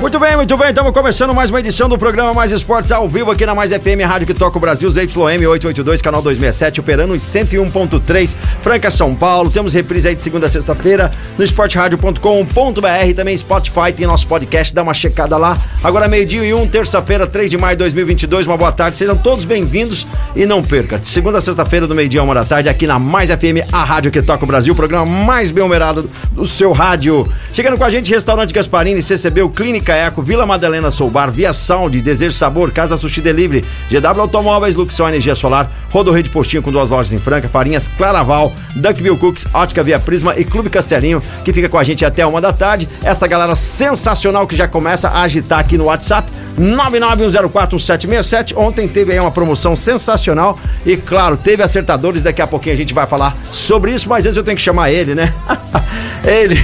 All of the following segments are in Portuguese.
Muito bem, muito bem. Estamos começando mais uma edição do programa Mais Esportes ao vivo aqui na Mais FM, Rádio que toca o Brasil, ZYM 882, canal 267, operando em 101.3, Franca, São Paulo. Temos reprise aí de segunda a sexta-feira no esporteradio.com.br, também Spotify, tem nosso podcast, dá uma checada lá. Agora meio-dia e um, terça-feira, 3 de maio de 2022, uma boa tarde. Sejam todos bem-vindos e não perca. De segunda a sexta-feira, do meio-dia a uma da tarde, aqui na Mais FM, a rádio que toca o Brasil, o programa mais bem-humorado do seu rádio. Chegando com a gente, Restaurante Gasparini, CCB, Clínica Eco, Vila Madalena Soubar, Via Sound, Desejo Sabor, Casa Sushi Delivery, GW Automóveis, Luxor Energia Solar, Rodorreio de Postinho com duas lojas em Franca, Farinhas Claraval, Duckville Cooks, Ótica Via Prisma e Clube Castelinho, que fica com a gente até uma da tarde. Essa galera sensacional que já começa a agitar aqui no WhatsApp, 991041767. Ontem teve aí uma promoção sensacional e, claro, teve acertadores. Daqui a pouquinho a gente vai falar sobre isso, mas antes eu tenho que chamar ele, né? ele.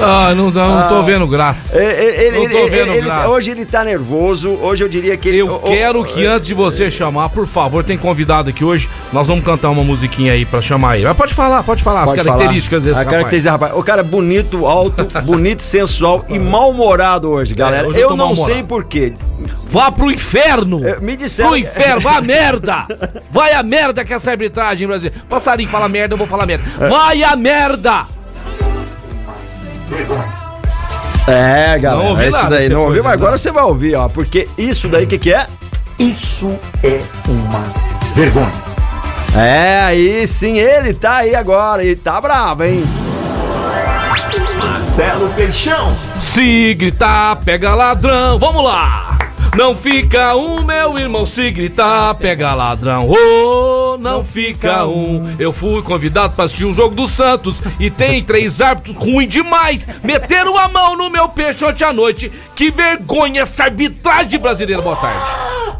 Ah, não, não, não tô vendo graça. Ele, ele, Não tô ele- vendo ele- graça. hoje ele tá nervoso. Hoje eu diria que ele. Eu quero que antes de você chamar, por favor, tem convidado aqui hoje, nós vamos cantar uma musiquinha aí pra chamar ele. Mas pode falar, pode falar Pode as características falar. desse A característica, rapaz. O cara é bonito, alto, bonito, sensual e mal-humorado hoje, galera. hoje eu eu não sei porquê. Vá pro inferno! É, me disseram- Pro inferno, vá a merda! Vai a merda que essa arbitragem, Brasil. Passarinho fala merda, eu vou falar merda. Vai a merda! É, galera. Não ouvi esse nada daí não ouviu, mas agora você vai ouvir, ó. Porque isso daí, o que, que é? Isso é uma vergonha. É, aí sim, ele tá aí agora. E tá bravo, hein? Marcelo Peixão. Se gritar, pega ladrão. Vamos lá! Não fica um, meu irmão, se gritar, pega ladrão. Oh, não fica um. Eu fui convidado pra assistir um jogo do Santos e tem três árbitros ruins demais. Meteram a mão no meu peixe ontem à noite. Que vergonha essa arbitragem brasileira. Boa tarde.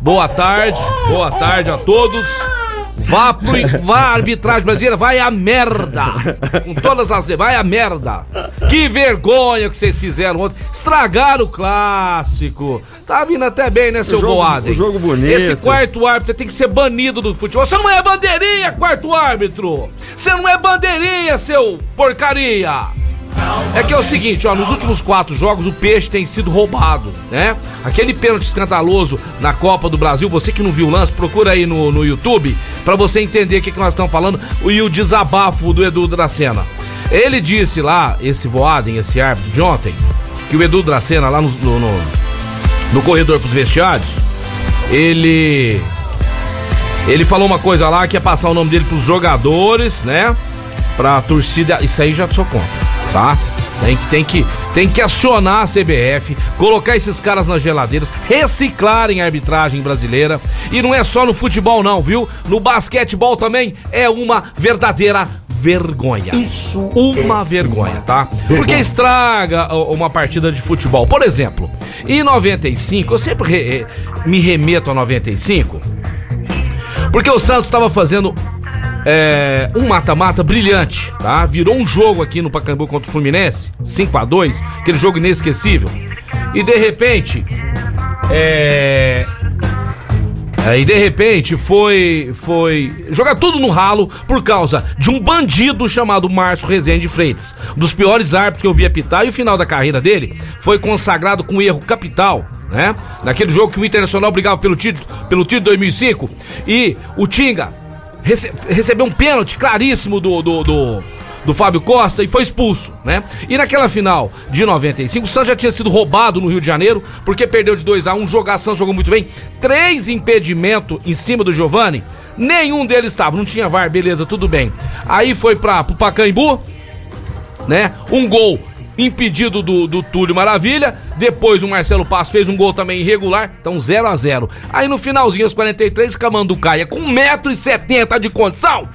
Boa tarde, boa tarde a todos. Vá pro vá arbitragem brasileira, vai a merda. Com todas as vai a merda. Que vergonha que vocês fizeram ontem. Estragaram o clássico. Tá vindo até bem, né, seu Boaden? o jogo bonito. Esse quarto árbitro tem que ser banido do futebol. Você não é bandeirinha, quarto árbitro. Você não é bandeirinha, seu porcaria. É que é o seguinte, ó, nos últimos quatro jogos o peixe tem sido roubado, né? Aquele pênalti escandaloso na Copa do Brasil, você que não viu o lance, procura aí no, no YouTube pra você entender o que, que nós estamos falando e o desabafo do Edu Dracena. Ele disse lá, esse Voaden, esse árbitro de ontem, que o Edu Dracena lá no, no, no, corredor pros vestiários, ele ele falou uma coisa lá que é passar o nome dele pros jogadores, né? Pra torcida. Isso aí já sou contra, tá? Tem que, tem, que, tem que acionar a CBF, colocar esses caras nas geladeiras, reciclarem a arbitragem brasileira. E não é só no futebol, não, viu? No basquetebol também é uma verdadeira vergonha. Isso Uma é vergonha, uma tá? Porque vergonha. estraga o- uma partida de futebol. Por exemplo, em 95, eu sempre re- eh, me remeto a 95, porque o Santos estava fazendo é, um mata-mata brilhante, tá? Virou um jogo aqui no Pacaembu contra o Fluminense, 5 a 2 aquele jogo inesquecível. E de repente, é... Aí de repente foi foi jogar tudo no ralo por causa de um bandido chamado Márcio Rezende Freitas, um dos piores árbitros que eu vi apitar e o final da carreira dele foi consagrado com erro capital, né? Naquele jogo que o Internacional brigava pelo título, pelo título de 2005 e o Tinga rece- recebeu um pênalti claríssimo do, do, do, do Fábio Costa e foi expulso, né? E naquela final de 95, o Santos já tinha sido roubado no Rio de Janeiro, porque perdeu de 2 a 1 jogar, Santos jogou muito bem. Três impedimentos em cima do Giovani, nenhum deles estava, não tinha VAR, beleza, tudo bem. Aí foi para pro Pacaembu, né? Um gol impedido do, do Túlio Maravilha. Depois o Marcelo Passo fez um gol também irregular. Então 0 a 0 Aí no finalzinho, aos 43, Camanducaia com 1,70m de condição,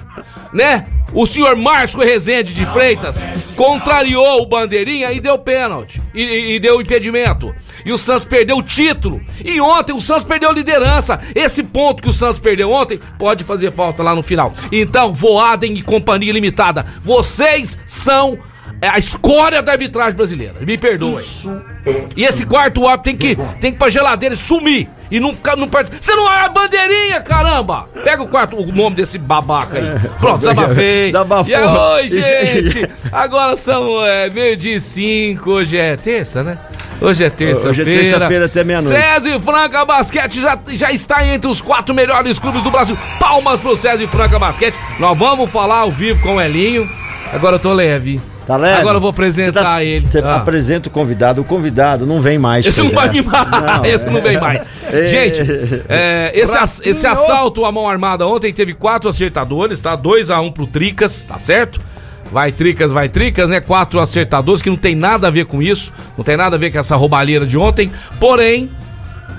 né? o senhor Márcio Rezende de Freitas contrariou o Bandeirinha e deu pênalti. E, e- e deu impedimento. E o Santos perdeu o título. E ontem o Santos perdeu a liderança. Esse ponto que o Santos perdeu ontem pode fazer falta lá no final. Então, Voaden e Companhia Limitada, vocês são é, a escória da arbitragem brasileira. Me perdoem. E esse quarto árbitro tem que, tem que ir pra geladeira e sumir. E não ficar. Não part... Você não é a bandeirinha, caramba! Pega o quarto, o nome desse babaca aí. Pronto, desabafei. Desabafou. E aí, oi, gente! Agora são é, meio-dia e cinco, hoje é terça, né? Hoje é terça-feira. Hoje é terça-feira até meia-noite. César e Franca Basquete já, já está entre os quatro melhores clubes do Brasil. Palmas pro César e Franca Basquete. Nós vamos falar ao vivo com o Elinho. Agora eu tô leve. Tá leve? Agora eu vou apresentar tá- ele. Você Ah. apresenta o convidado, o convidado não vem mais. Esse não vai mais. Não, esse não vem mais. É. Gente, é, esse, ass- esse assalto à mão armada ontem teve quatro acertadores, tá? 2x1 pro Tricas, tá certo? Vai Tricas, vai Tricas, né? Quatro acertadores que não tem nada a ver com isso, não tem nada a ver com essa roubalheira de ontem. Porém,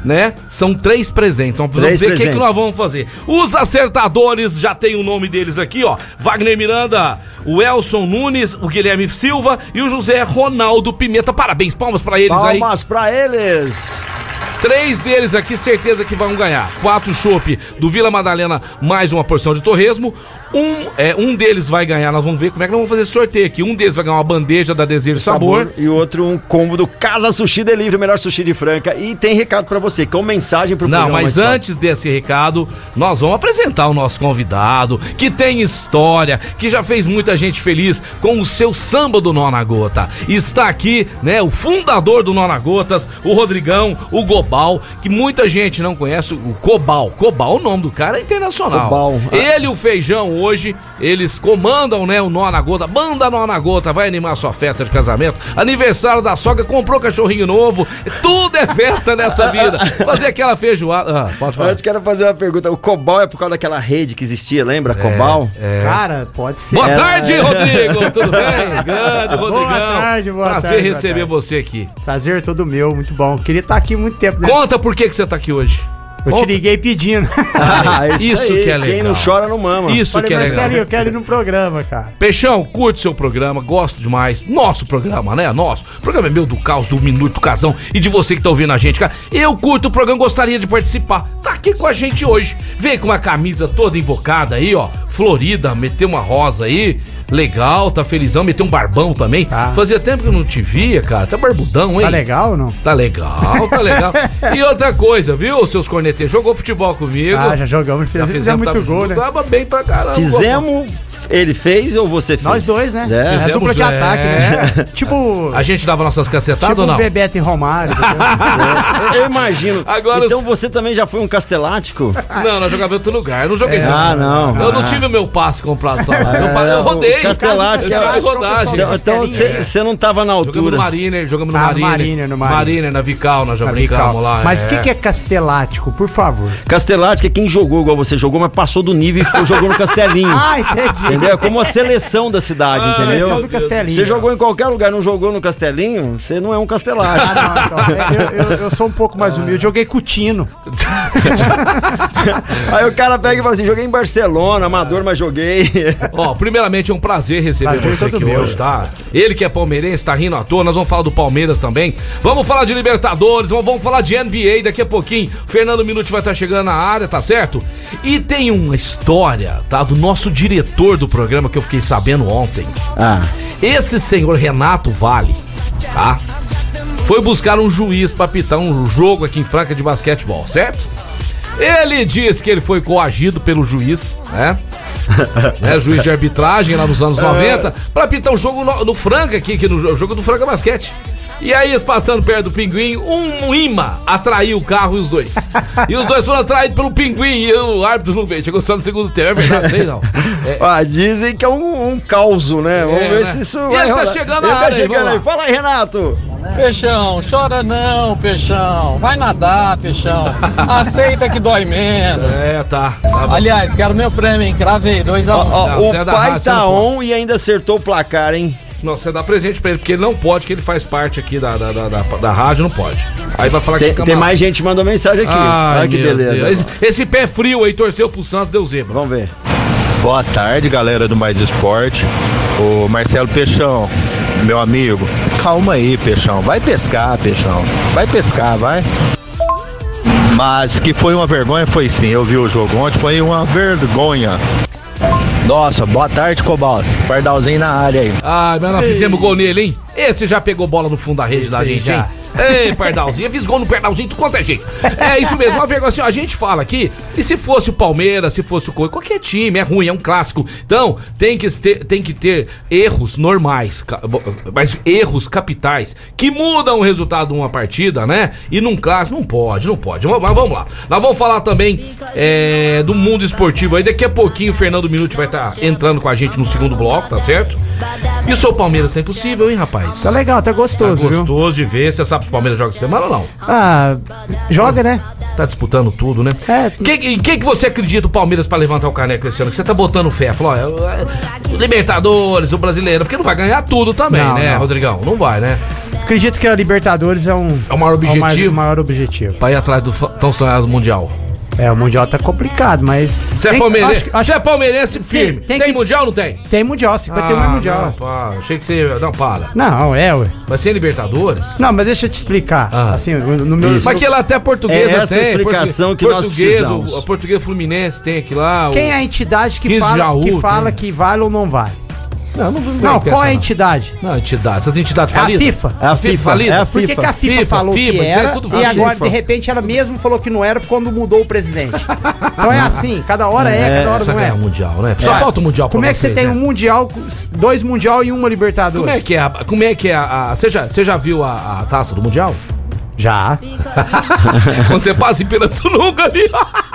né? São três presentes. Vamos Três ver o que, que nós vamos fazer. Os acertadores, já tem o nome deles aqui, ó. Wagner Miranda, o Elson Nunes, o Guilherme Silva e o José Ronaldo Pimenta. Parabéns, palmas pra eles aí. Palmas pra eles. Três deles aqui, certeza que vão ganhar. Quatro chopp do Vila Madalena, mais uma porção de torresmo. Um, é, um deles vai ganhar, nós vamos ver como é que nós vamos fazer sorteio aqui. Um deles vai ganhar uma bandeja da Desejo Sabor. E o outro um combo do Casa Sushi Delivery, o melhor sushi de Franca. E tem recado pra você, com mensagem pro Não, mas antes desse recado, nós vamos apresentar o nosso convidado, que tem história, que já fez muita gente feliz com o seu samba do Nó na Gota. Está aqui, né, o fundador do Nó na Gotas, o Rodrigão, o Gobal, que muita gente não conhece, o Cobal. Cobal, o nome do cara é internacional. Cobal. Ele e o Feijão hoje, eles comandam, né, o Nó na Gota. Banda Nó na Gota vai animar sua festa de casamento. Aniversário da sogra, comprou cachorrinho novo. Tudo é festa nessa vida. Fazer aquela feijoada. Ah, pode falar. Antes quero fazer uma pergunta. O Cobal é por causa daquela rede que existia, lembra? Cobal? É. Cara, pode ser. Boa É. tarde, Rodrigo. Tudo bem? Grande, Rodrigão. tarde, boa Prazer tarde, boa receber tarde. você aqui. Prazer todo meu, muito bom. Queria estar aqui muito tempo, né? Conta por que, que você tá aqui hoje. Eu te Conta. liguei pedindo. Ah, Isso que é Quem legal. não chora não mama. Isso Falei, que é Marcelinho, legal. eu quero ir no programa, cara. Peixão, curte seu programa, gosto demais. Nosso programa, né? Nosso. O programa é meu do caos, do Minuto do Casão e de você que tá ouvindo a gente, cara. Eu curto o programa, gostaria de participar. Tá aqui com a gente hoje. Vem com uma camisa toda invocada aí, ó. Florida, meteu uma rosa aí. Legal, tá felizão. Meteu um barbão também. Tá. Fazia tempo que eu não te via, cara. Tá barbudão, hein? Tá legal ou não? Tá legal, tá legal. e outra coisa, viu, seus corneteiros? Jogou futebol comigo. Ah, já jogamos, Já fizemos, fizemos muito gol, junto, né? Bem pra caramba. Fizemos. Ele fez ou você fez? Nós dois, né? É. É, Fizemos, dupla de é. ataque, né? tipo. A gente dava nossas cacetadas Tipo ou não? um Bebeto e Romário. Eu imagino. Agora então os- você também já foi um castelático? Não, nós jogávamos em outro lugar. Eu não joguei só. Ah, não. Eu não tive o meu passe comprado só lá. Eu, rodei. Castelático eu é- tive rodagem. Então, Então você não tava na Jogamos no altura. Mariner, jogamos no Ah, no Mariner. Mariner, no Mariner. Mariner, na Vical, nós já Tá brincamos legal. lá. Mas o que, que é castelático, por favor? Castelático é quem jogou igual você jogou, mas passou do nível e ficou jogando no Castelinho. Ah, entendi. Entendeu? É como a seleção da cidade, Ah, entendeu? Seleção do Castelinho. Você jogou em qualquer lugar, não jogou no Castelinho, você não é um castelático. Ah, não, então, eu, eu- eu sou um pouco mais humilde. Joguei cutino. Aí o cara pega e fala assim: joguei em Barcelona, amador, mas joguei. Ó, primeiramente é um prazer receber Prazer você aqui meu. hoje, tá? Ele que é palmeirense, tá rindo à toa, nós vamos falar do Palmeiras também. Vamos falar de Libertadores, vamos, vamos falar de NBA daqui a pouquinho. Fernando Minuti vai estar chegando na área, tá certo? E tem uma história, tá? Do nosso diretor do programa que eu fiquei sabendo ontem. Ah, Esse senhor Renato Vale, tá? Foi buscar um juiz pra pitar um jogo aqui em Franca de basquetebol, certo? Ele diz que ele foi coagido pelo juiz, né? né, juiz de arbitragem lá nos anos 90, pra pitar um jogo no, no Franca aqui, aqui no jo- jogo do Franca Basquete. E aí, eles passando perto do pinguim, um imã atraiu o carro e os dois. E os dois foram atraídos pelo pinguim e o árbitro não veio. Chegou só no segundo tempo, é verdade, sei não. É, ah, dizem que é um, um caos, né? Vamos É, ver né? se isso E vai ele tá rolar. chegando Ele tá área aí, chegando aí. lá. Fala aí, Renato. Peixão, chora não, Peixão. Vai nadar, Peixão. Aceita que dói menos. é, tá. tá. Aliás, quero meu prêmio, hein? Cravei, 2x1. Ó, ó, Não, o você é pai tá on e ainda acertou o placar, hein? Não, você dá presente pra ele, porque ele não pode, que ele faz parte aqui da, da, da, da, da rádio, não pode. Aí vai falar que Tem, tem mais gente que mandou mensagem aqui. Ai, Olha que beleza. Esse, esse pé frio aí torceu pro Santos, deu zebra. Vamos ver. Boa tarde, galera do Mais Esporte. O Marcelo Peixão, meu amigo. Calma aí, Peixão. Vai pescar, Peixão. Vai pescar, vai. Mas que foi uma vergonha, foi sim. Eu vi o jogo ontem, foi uma vergonha. Nossa, boa tarde, Cobalto. Pardalzinho na área aí. Ai, mas nós fizemos gol nele, hein? Esse já pegou bola no fundo da rede da Esse aí gente, já. hein? Ei, Pardalzinho, eu fiz gol no Pardalzinho, tu quanto é jeito. É isso mesmo, uma vergonha assim, ó, a gente fala aqui, e se fosse o Palmeiras, se fosse o Coi, qualquer time, é ruim, é um clássico. Então, tem que ter, tem que ter erros normais, mas erros capitais, que mudam o resultado de uma partida, né? E num clássico, não pode, não pode. Mas vamos lá. Nós vamos falar também é, do mundo esportivo aí. Daqui a pouquinho o Fernando Minuti vai estar entrando com a gente no segundo bloco, tá certo? E o seu Palmeiras tá impossível, hein, rapaz? Tá legal, tá Tá gostoso, viu? gostoso de ver. Você sabe se o Palmeiras joga essa semana ou não? Ah, joga, né? Tá disputando tudo, né? É. Quem, em quem que você acredita o Palmeiras pra levantar o caneco esse ano? Que você tá botando fé? Falou, ó, é, Libertadores, o brasileiro, porque não vai ganhar tudo também, Não, né, não. Rodrigão? Não vai, né? Acredito que a Libertadores é um. É o maior é o objetivo maior objetivo. pra ir atrás do tão sonhado Mundial. É, o Mundial tá complicado, mas. Você é palmeirense? acho acho Você é palmeirense Sim, firme. tem Tem, que- Mundial ou não tem? Tem Mundial, 51 é Ah, Mundial. Não, pá, achei que você. Não, para. Não, é, ué. Vai ser Libertadores? Não, mas deixa eu te explicar. Ah. Assim, no meu. Isso. Mas que lá até a portuguesa É essa tem. explicação portu- que nós português, precisamos. o- A portuguesa fluminense tem aqui lá. o- Quem é a entidade que 15 de fala, Jaú, que, fala tem. que vale ou não vale? Não, não, Não, qual é a entidade? Não, entidade. Essas entidades É a falidas? FIFA. É a FIFA, falida? é a Por que, FIFA. que a FIFA, FIFA, falou FIFA, que é era e FIFA. agora, de repente, ela mesmo falou que não era quando mudou o presidente? Então é assim, cada hora é, cada hora não é. Mundial, né? Só É. falta o Mundial Como é que você tem né? um mundial, dois mundial e uma Libertadores? Como é que é a... Como é que é a... a- Você já, você já viu a, a taça do Mundial? Já. Quando você passa em Pirassununga ali...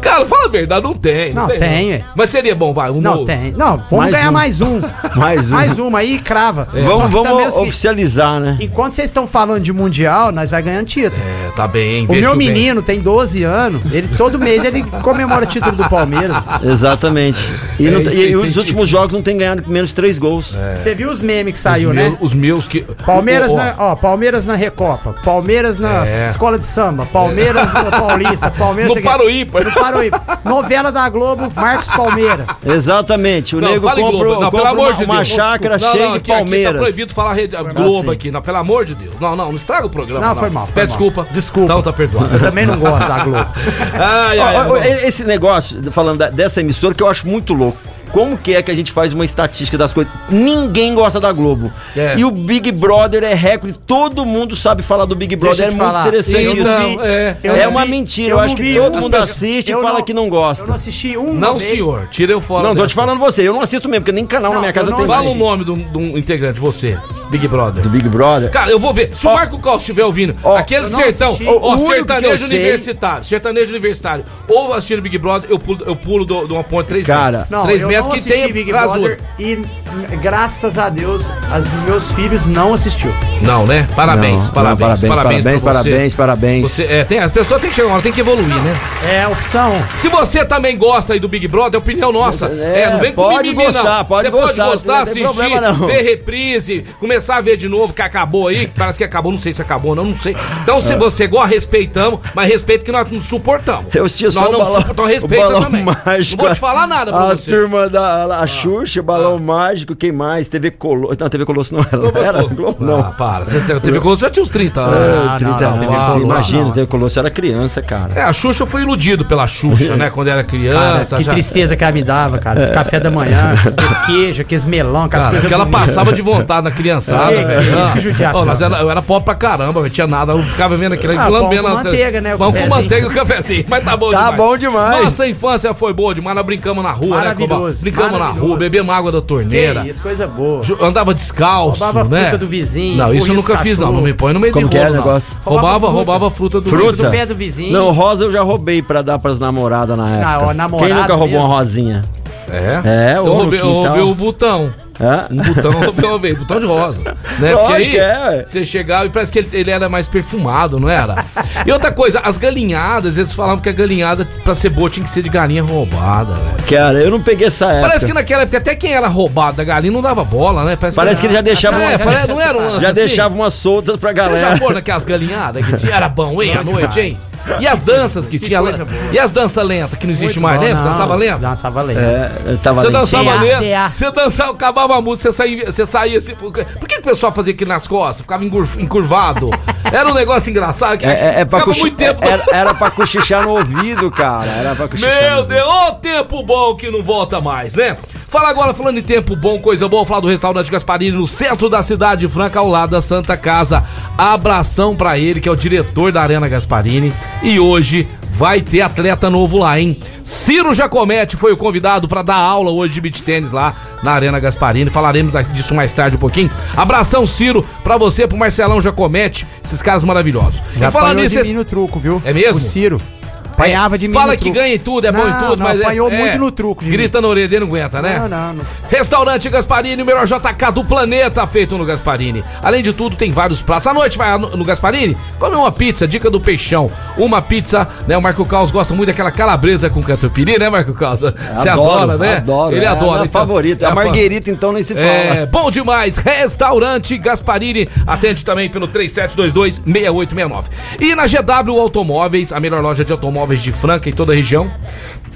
Cara, fala a verdade, não tem. Não, tem, é. Mas seria bom, vai. Um Não, novo. tem. Não, vamos Mais ganhar um. mais um. Mais um. Mais uma aí, crava. Só Vamos, que vamos também é o seguinte, oficializar, né? Enquanto vocês estão falando de mundial, nós vai ganhando título. É, tá bem, O investiu meu bem. menino tem 12 anos, ele todo mês ele comemora o título do Palmeiras. Exatamente. E, É, não- tem- e tem- os últimos jogos não tem ganhado menos três gols. Você viu os memes que Os saiu, né? meus- Os meus que... Palmeiras Ó, na, ó, Palmeiras na Recopa, Palmeiras na É. Escola de Samba, Palmeiras na Paulista, Palmeiras No aqui- Paro Ímpar. No Ímpar. Novela da Globo, Marcos Palmeiras. Exatamente. O Não, nego compra, Globo. Não, pelo amor uma, de uma Deus. chácara Não, cheia não, de aqui, aqui Palmeiras. tá proibido falar rede, Globo sim. aqui, não, pelo amor de Deus. Não, não, não estraga o programa. Não, foi mal, foi Pede mal. desculpa. Desculpa. Então tá perdoado. Eu também não gosto da Globo. Ai, ai, Ó. Esse negócio, falando da- dessa emissora, que eu acho muito louco. Como que é que a gente faz uma estatística das coisas? Ninguém gosta da Globo. É. E o Big Brother é recorde. Todo mundo sabe falar do Big Brother. eu É muito falar. interessante Eu isso. não Então, é. Eu é não uma vi- mentira. eu Eu, acho que todo mundo as assiste e eu fala não- que não Eu gosta. não assisti um. Não, senhor. Tira eu fora. Não, tô dessa. te falando você. Eu não assisto mesmo, porque nem canal Não, na minha casa eu não tem. Fala o nome de um, de um integrante, você. Big Brother. Do Big Brother. Cara, eu vou ver. Se o Marco Costa estiver ouvindo, Ó, aquele sertão, assisti. ó, O único que sertanejo sei- universitário, sertanejo universitário, ou assistindo Big Brother, eu pulo, eu pulo do- de uma ponte 3 Cara, metros. Não, 3 eu metros não que assisti tem Big rasura. Brother e graças a Deus, os meus filhos não assistiu. Não, né? Parabéns, Não, parabéns, não, parabéns, parabéns, parabéns, pra parabéns, parabéns. Você, é, tem, as pessoas têm que chegar uma hora, tem que evoluir, né? É a opção. Se você também gosta aí do Big Brother, é opinião nossa. É, É, não vem com pode mimimi, gostar, não. pode você pode gostar, gostar, não tem assistir, problema, não. ver reprise, começar a ver de novo que acabou aí, que parece que acabou, não sei se acabou, não, não sei. Então, se você gosta, respeitamos, mas respeita que nós não suportamos. É. Eu assistia só nós o não balão, suportamos, respeita balão também. mágico. Não vou te falar nada pra a você. turma da a Xuxa, Balão Mágico, quem mais? TV Colosso. Não, TV Colosso não era. Globo- era Globo, não. Ah, para. Você teve Colosso já tinha uns 30 anos. É, não, 30 não, anos. TV Colosso Imagina, não. TV Colosso era criança, cara. É, a Xuxa foi iludido pela Xuxa, né? Quando era Cara, criança. que já- tristeza que ela me dava, cara. Café da manhã, aqueles queijos, aqueles melão, aquelas Cara, coisas. que ela passava de vontade na Que velho. Ah. que judiação. Nós era- eu era pobre pra caramba, velho. Tinha nada. Eu ficava vendo aquilo Ah, pão lambendo. com a- manteiga, né, Pão com manteiga e o cafezinho. Mas tá bom Tá demais. bom demais. Nossa infância foi boa demais. Nós brincamos na rua, né? Brincamos na rua, bebemos água da torneira. Que isso, coisa boa. Andava descalço, Roubava né? fruta do vizinho, Não, isso eu nunca fiz, não. Não me põe no meio Como de que é rolo, o não. negócio? Roubava, Roubava fruta. do Fruta? Do pé do vizinho. Não, rosa eu já roubei pra dar pras namoradas na época. Quem nunca roubou uma rosinha? É? É, eu roubei o botão. Hã? Um botão, roubei, botão de rosa. Né? Lógico Porque aí que é, você chegava e parece que ele, ele era mais perfumado, não era? E outra coisa, as galinhadas, eles falavam que a galinhada, pra ser boa, tinha que ser de galinha roubada, velho. Cara, eu não peguei essa época. Parece que naquela época até quem era roubado da galinha não dava bola, né? Parece que ele já deixava É, uma- pare- não era um lance Já assim? deixava umas soltas pra Você já galera. foi naquelas galinhadas que tinha? Era bom, hein, à noite, hein? E as danças que tinha. coisa boa. E as danças lentas, que não existe Muito mais, bom, lembra? não, Dançava lenta? Dançava lenta. É, tava Você dançava tea. você dançava, acabava a música, você saía, você saía assim. Por que, por que que o pessoal fazia aquilo nas costas? Ficava encurvado. Era um negócio engraçado. Que É, é, é pra ficava muito tempo. era, era pra cochichar no ouvido, cara. Era pra cochichar. no Meu. Deus, ô tempo bom que não volta mais, né? Fala agora, falando em tempo bom, coisa boa, falar do restaurante Gasparini no centro da cidade franca, ao lado da Santa Casa. Abração pra ele, que é o diretor da Arena Gasparini. E hoje vai ter atleta novo lá, hein? Ciro Jacomete foi o convidado pra dar aula hoje de beach tênis lá na Arena Gasparini. Falaremos disso mais tarde um pouquinho. Abração, Ciro, pra você, pro Marcelão Jacomete, esses caras maravilhosos. Já e falando nisso, de mim no truco, viu? É mesmo? O Ciro. Apanhava de mim Fala no que truco. ganha em tudo, é bom em Não, tudo, não, mas é- apanhou é, muito no truco mim. Grita na orelha dele, não aguenta, né? Não, não, não. Restaurante Gasparini, o melhor JK do planeta feito no Gasparini. Além de tudo, tem vários pratos. À noite vai no Gasparini, come uma pizza, dica do peixão. Uma pizza, né? O Marco Caos gosta muito daquela calabresa com catupiry, né, Marco Caos? Você adora, né? Adoro. Ele é adora. A então. favorita. É A fa- Marguerita, então, nem se fala. é, bom demais. Restaurante Gasparini. Atende também pelo 3722-6869. E na GW Automóveis, a melhor loja de automóveis de Franca em toda a região.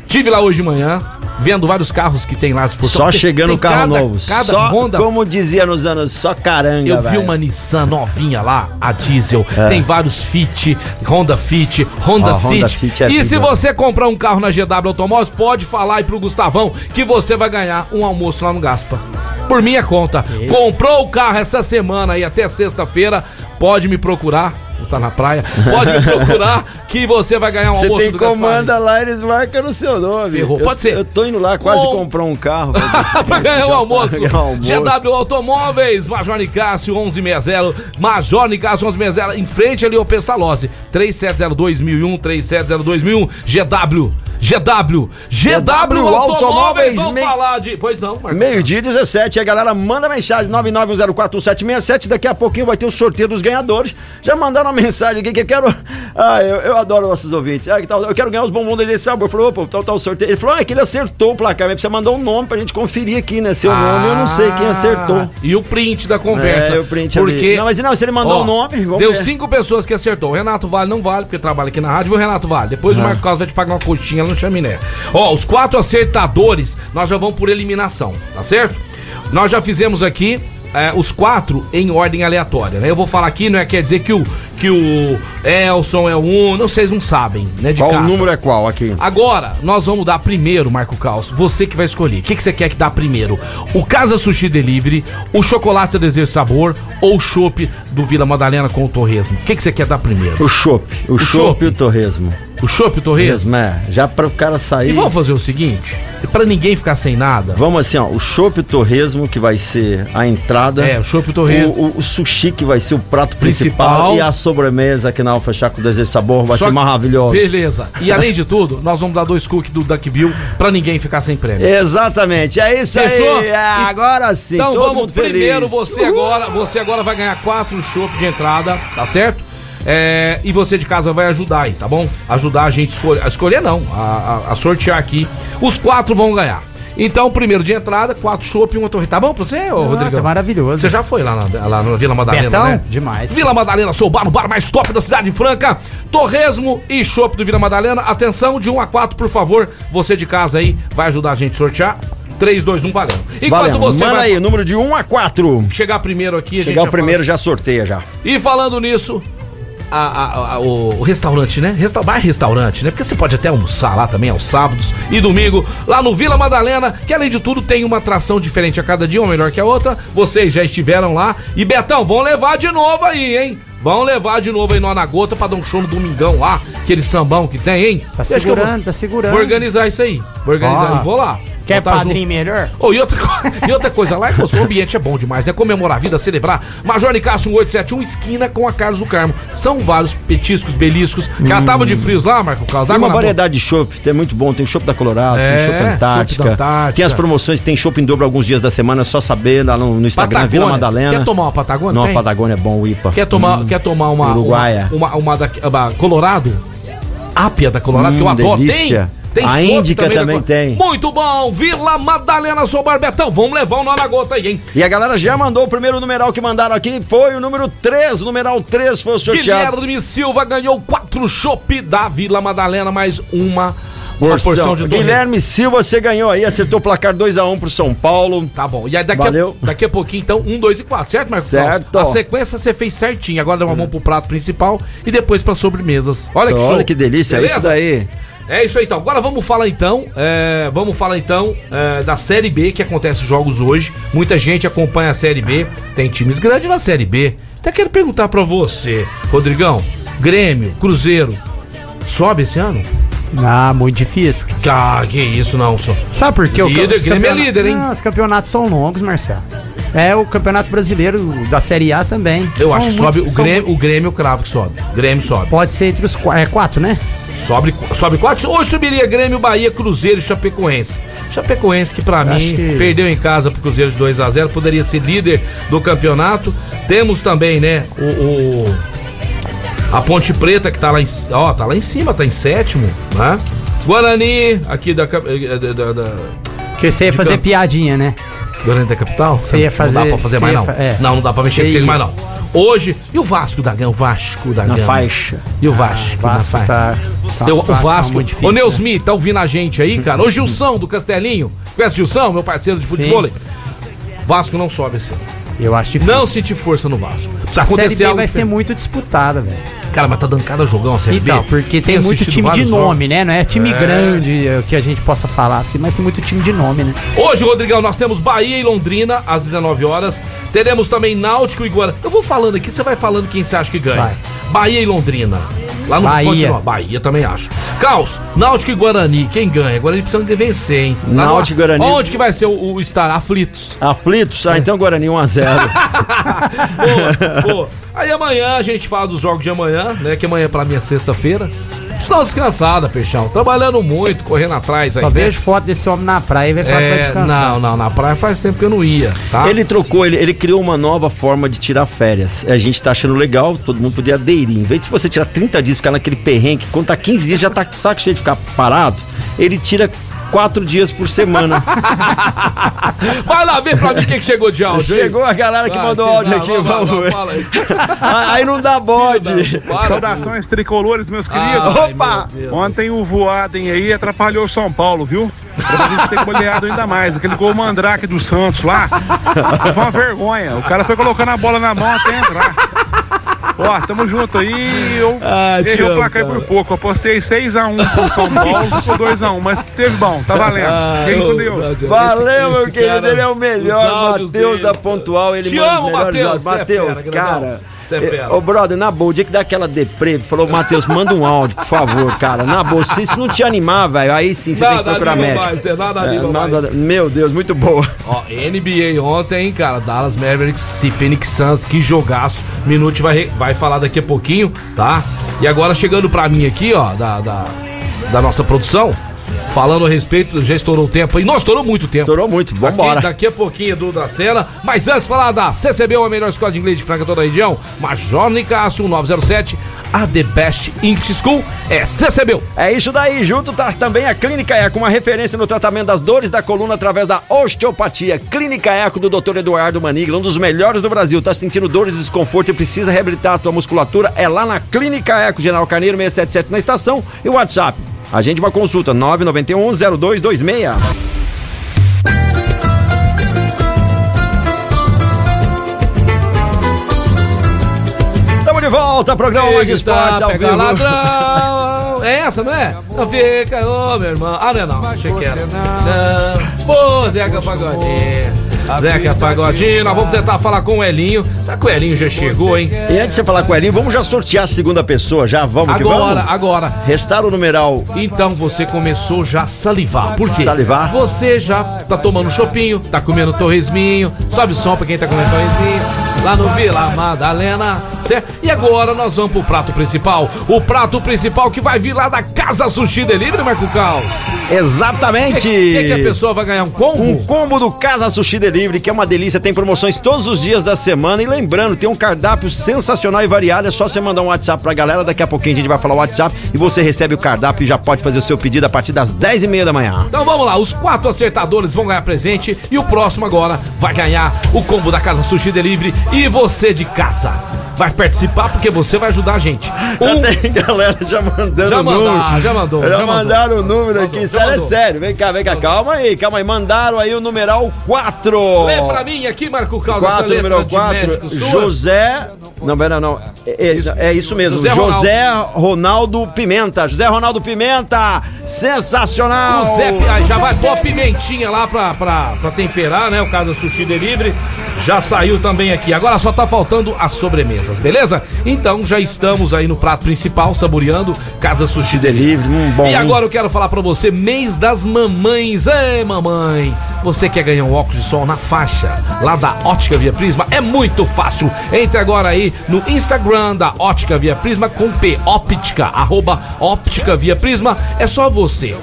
Tive lá hoje de manhã, vendo vários carros que tem lá à disposição. Só chegando tem carro cada- novo. Cada só, Honda como dizia nos anos, só caranga, eu vi velho. uma Nissan novinha lá, a diesel. É. Tem vários Fit, Honda Fit, Honda Ó, City. Honda Fit é e se você comprar um carro na GW Automóveis, pode falar aí pro Gustavão que você vai ganhar um almoço lá no Gaspa. Por minha conta. Comprou o carro essa semana aí até sexta-feira, pode me procurar. Tá na praia. Pode me procurar que você vai ganhar um Você almoço tem do comanda lá, eles marcam no seu nome. Ferrou. Eu- Pode ser. Eu tô indo lá quase Com- comprar um carro. pra ganhar o almoço. Ganhar almoço. GW Automóveis, Major Nicásio 1160, Major Nicásio 1160, em frente ali ao Pestalozzi, 3702.001, 3702.001, GW, GW, GW Automóveis, Automóveis, vamos mei- falar de... Pois não, Marcos. Meio-dia 17, a galera manda mensagem 991041767. Daqui a pouquinho vai ter o sorteio dos ganhadores. Já mandaram uma mensagem aqui que eu quero. Ah, eu, eu adoro nossos ouvintes. Ah, que tal, eu quero ganhar os bombons desse sabor. Falou, opa, tal, tal sorteio. Ele falou, ah, que ele acertou o placar, mas precisa mandar um nome pra gente conferir aqui, né? Seu nome, eu não sei quem acertou. Ah, E o print da conversa. É, o print ali. porque... Não, mas não, se ele mandou o nome, vamos Deu ver. cinco pessoas que acertou. O Renato Vale não vale, porque trabalha aqui na rádio. Viu, Renato Vale? Depois o Ah. Marco Carlos vai te pagar uma coxinha lá no chaminé. Ó, os quatro acertadores, nós já vamos por eliminação, tá certo? Nós já fizemos aqui é, os quatro em ordem aleatória, né? Eu vou falar aqui, não é quer dizer que o, que o Elson é o um, não, vocês não sabem, né? De Qual casa. o número é qual aqui? Agora, nós vamos dar primeiro, Marco Caos. Você que vai escolher. O que, que você quer que dá primeiro? O Casa Sushi Delivery, o Chocolate Desejo Sabor ou o Chopp do Vila Madalena com o Torresmo? O que, que você quer dar primeiro? O chopp. O, chopp chopp. e o torresmo. O Chopp Torresmo? Torresmo, é. Já para o cara sair. E vamos fazer o seguinte, pra ninguém ficar sem nada. Vamos assim, ó, o chopp torresmo que vai ser a entrada. É, o chopp torresmo. O, o- o sushi que vai ser o prato principal, Principal. e a sobremesa que na Alfa Chá com desejo de sabor vai Só ser que- maravilhosa. Beleza. E além de tudo, nós vamos dar dois cookies do Duck Bill pra ninguém ficar sem prêmio. Exatamente, é isso Fechou? aí. É, agora sim, Então vamos mundo feliz. primeiro, você Uhul. agora, você agora vai ganhar quatro chopp de entrada, tá certo? É, e você de casa vai ajudar aí, tá bom? Ajudar a gente a escolher, a escolher não, a, a- a sortear aqui. Os quatro vão ganhar. Então, primeiro de entrada, quatro chopp e uma torre. Tá bom pra você, ô Ah, Rodrigão? tá maravilhoso. Você já foi lá na, lá na Vila Madalena, Betão? né? Demais. Vila Madalena, sou o bar, o bar mais top da cidade de Franca. Torresmo e chopp do Vila Madalena. Atenção, de 1 a 4, por favor. Você de casa aí vai ajudar a gente a sortear. 3, 2, 1, valendo. Enquanto Valendo, você manda vai aí, número de 1 a 4. chegar primeiro aqui, a gente Chegar já o primeiro já sorteia já. fala. E falando nisso, a- a- a- o, restaurante, né? Resta bar restaurante, né? Porque você pode até almoçar lá também aos sábados e domingo, lá no Vila Madalena, que além de tudo tem uma atração diferente a cada dia, uma melhor que a outra. Vocês já estiveram lá. E Betão, vão levar de novo aí, hein? Vão levar de novo aí no Anagota pra dar um show no domingão lá, aquele sambão que tem, hein? Tá eu vou- segurando, tá segurando. Vou organizar isso aí. Vou organizar e vou lá. Quer tá padrinho junto. melhor? Oh, e, outra, e outra coisa, lá é gostoso, o ambiente é bom demais, né? Comemorar a vida, celebrar. Major Nicasso 1871, esquina com a Carlos do Carmo. São vários petiscos, beliscos. Catava de frios lá, Marco Carlos. Tem uma variedade de chopp, tem muito bom. Tem chopp da Colorado, É, tem chopp Antártica, chopp da Antártica. Tem as promoções, tem chopp em dobro alguns dias da semana, é só saber lá no, no Instagram, Patagônia. Vila Madalena. Quer tomar uma Patagônia? Não, Tem? a Patagônia é bom, o IPA. Quer tomar, quer tomar uma. Uruguaia. Uma, uma, uma da. uma Colorado? Ápia da Colorado, que eu Hum, adoro. delícia. Tem? Tem A Índica também da- tem. Muito bom. Vila Madalena, sou Barbetão. Vamos levar o nó na gota aí, hein? E a galera já mandou o primeiro numeral que mandaram aqui, foi o número 3, o numeral 3 foi o sorteado. Guilherme Silva ganhou quatro chopp da Vila Madalena, mais uma, uma porção de. Guilherme Silva, você ganhou aí, acertou o placar 2x1 pro São Paulo. Tá bom. E aí daqui a, Valeu. daqui a pouquinho, então, um, dois e quatro, certo, Marcos? Certo. A sequência você fez certinho. Agora dá uma mão pro prato principal e depois pra sobremesas. Olha que show. Olha que delícia, é Beleza? isso daí. É isso aí, então. Agora vamos falar então, é, vamos falar então é, da Série B que acontece jogos hoje. Muita gente acompanha a Série B. Tem times grandes na Série B. Até quero perguntar pra você, Rodrigão. Grêmio, Cruzeiro, sobe esse ano? Ah, muito difícil. Ah, que isso não, só. Sabe por quê? O Líder, os Grêmio é líder, hein? Os campeonatos são longos, Marcelo. É o campeonato brasileiro da Série A também. Eu São acho que muito- sobe o são Grêmio, o Grêmio cravo que sobe. Grêmio sobe. Pode ser entre os é, quatro, né? Sobe, sobe quatro. Hoje subiria Grêmio, Bahia, Cruzeiro e Chapecoense. Chapecoense que pra mim que- perdeu em casa pro Cruzeiro de 2 a 0 poderia ser líder do campeonato. Temos também, né, o, o- a Ponte Preta que tá lá em, ó, tá lá em cima, tá em sétimo, né? Guarani aqui da, cap- eh, da, da, da Porque você ia fazer campo. piadinha, né? Guarani da capital. Você ia fazer- Não dá pra fazer mais não. fa- é. Não, não dá pra mexer com Você vocês mais não. Hoje e o Vasco da Gama, o Vasco da Na Gama. faixa. E o Vasco, O Vasco na faixa. tá, tá o Vasco. difícil, Ô, né? Neusmi, tá ouvindo a gente aí, cara? Ô, Gilson do Castelinho. Conhece o Gilson, meu parceiro de futebol? Vasco não sobe esse ano. Eu acho difícil. Não senti força no Vasco. Precisa a Série B vai ser diferente. muito disputada, velho. Cara, mas tá dando cada jogão a Série B. Então, porque tem Tenho muito time de nome, jogos. né? Não é time É. grande é, que a gente possa falar assim, mas tem muito time de nome, né? Hoje, Rodrigão, nós temos Bahia e Londrina às 19 horas. Teremos também Náutico e Guarani. Eu vou falando aqui, você vai falando quem você acha que ganha. Vai. Bahia e Londrina. Lá no Bahia. Fonte Nova. Bahia também acho. Caos, Náutico e Guarani. Quem ganha? Guarani precisa de vencer, hein? Lá Náutico e Guarani. Onde que vai ser o, o estar? Aflitos. Aflitos? Ah, então Guarani 1x0. Boa, boa. Aí amanhã a gente fala dos jogos de amanhã, né? Que amanhã pra mim é sexta-feira. Estou descansada, Peixão. Trabalhando muito, correndo atrás aí. Só né? vejo foto desse homem na praia e vai falar que vai É, descansar. não, não, na praia faz tempo que eu não ia, tá? Ele trocou, ele, ele criou uma nova forma de tirar férias. A gente tá achando legal, todo mundo podia aderir. Em vez de você tirar 30 dias e ficar naquele perrengue, quando tá 15 dias já tá com o saco cheio de ficar parado, ele tira 4 dias por semana. Vai lá ver pra mim quem que chegou de áudio. Chegou a galera que Vai, mandou que- áudio aqui, vamos vai, ver. fala aí. Aí não dá bode. Para, Saudações tricolores, meus queridos. Ai, Opa! meu. Ontem o Voaden aí atrapalhou o São Paulo, viu? Pra gente ter goleado ainda mais. Aquele gol mandrake do Santos lá. Foi uma vergonha. O cara foi colocando a bola na mão até entrar. Ó, tamo junto aí. Eu Ah, errei o placar por pouco. Eu apostei 6x1 pro São Paulo, ficou 2x1. Mas teve bom, tá valendo. Ah, Fiquem com Deus. brother, Valeu, esse- meu esse querido. cara, ele é o melhor. Matheus da Pontual. Ele Te manda amo, Matheus, é Matheus, grandão. cara. Você é fera. Ô, brother, na boa, o dia que dá aquela deprê, falou, Matheus, manda um áudio, por favor, cara. Na boa, se isso não te animar, velho, aí sim você tem que Nada procurar médico. mais, é, nada É, nada- mais. Meu Deus, muito boa. Ó, NBA ontem, cara, Dallas Mavericks e Phoenix Suns, que jogaço. Minute vai, vai falar daqui a pouquinho, tá? E agora chegando pra mim aqui, ó, da, da, da nossa produção, falando a respeito, já estourou o tempo aí. Não, estourou muito tempo. Estourou muito, vambora. Daqui, daqui a pouquinho, Edu da Sena. Mas antes, falar da CCB, a melhor escola de inglês de Franca toda a região. Major Nicasso 907. A The Best English School é CCB. É isso daí, junto tá também a Clínica Eco, uma referência no tratamento das dores da coluna através da osteopatia. Clínica Eco do Dr. Eduardo Manigla, um dos melhores do Brasil. Tá sentindo dores e desconforto e precisa reabilitar a tua musculatura? É lá na Clínica Eco, General Carneiro 677 na estação e o WhatsApp. Agende uma consulta 991 0226. Estamos de volta, programa Mais Esportes ao vivo. ladrão. É essa, não é? Não fica, ô meu irmão. Ah, não é não. Achei que era. Não. Pô, Zeca Pagodinho. Zeca Pagodinho, nós vamos tentar falar com o Elinho. Será que o Elinho já chegou, hein? E antes de você falar com o Elinho, vamos já sortear a segunda pessoa, já vamos que Agora, vamos. agora. Restar o numeral Então você começou já a salivar. Por quê? Salivar? Você já tá tomando chopinho, tá comendo torresminho. Sobe o som pra quem tá comendo torresminho. Lá no Vila Madalena, certo? E agora nós vamos pro prato principal. O prato principal que vai vir lá da Casa Sushi Delivery, Marco Caos. Exatamente. O que, que a pessoa vai ganhar? Um combo? Um combo do Casa Sushi Delivery, que é uma delícia, tem promoções todos os dias da semana. E lembrando, tem um cardápio sensacional e variado. É só você mandar um WhatsApp pra galera. Daqui a pouquinho a gente vai falar o WhatsApp e você recebe o cardápio e já pode fazer o seu pedido a partir das 10 e meia da manhã. Então vamos lá, os quatro acertadores vão ganhar presente e o próximo agora vai ganhar o combo da Casa Sushi Delivery e você de casa vai participar porque você vai ajudar a gente. Um... Tem galera já mandando já o número. Mandar, já mandou. Já, já mandaram mandou. o número mandou, aqui. Sério, é sério. Vem cá, vem cá. Calma aí, calma aí. Mandaram aí o numeral 4. Lê pra mim aqui, Marco Carlos. 4, número 4. José. Não, não, não. É, isso, é isso mesmo. José, José Ronaldo. Ronaldo. Pimenta. José Ronaldo Pimenta. Sensacional. José, já vai pôr a pimentinha lá pra, pra, pra temperar, né? O caso do sushi delivery. Já saiu também aqui. Agora só tá faltando as sobremesas, beleza? Então já estamos aí no prato principal, saboreando Casa Sushi Delivery. Hum, bom. E agora eu quero falar pra você, mês das mamães. Ei, mamãe, você quer ganhar um óculos de sol na faixa lá da Ótica Via Prisma? É muito fácil. Entre agora aí no Instagram da Ótica Via Prisma com P Óptica, arroba Óptica Via Prisma. É só você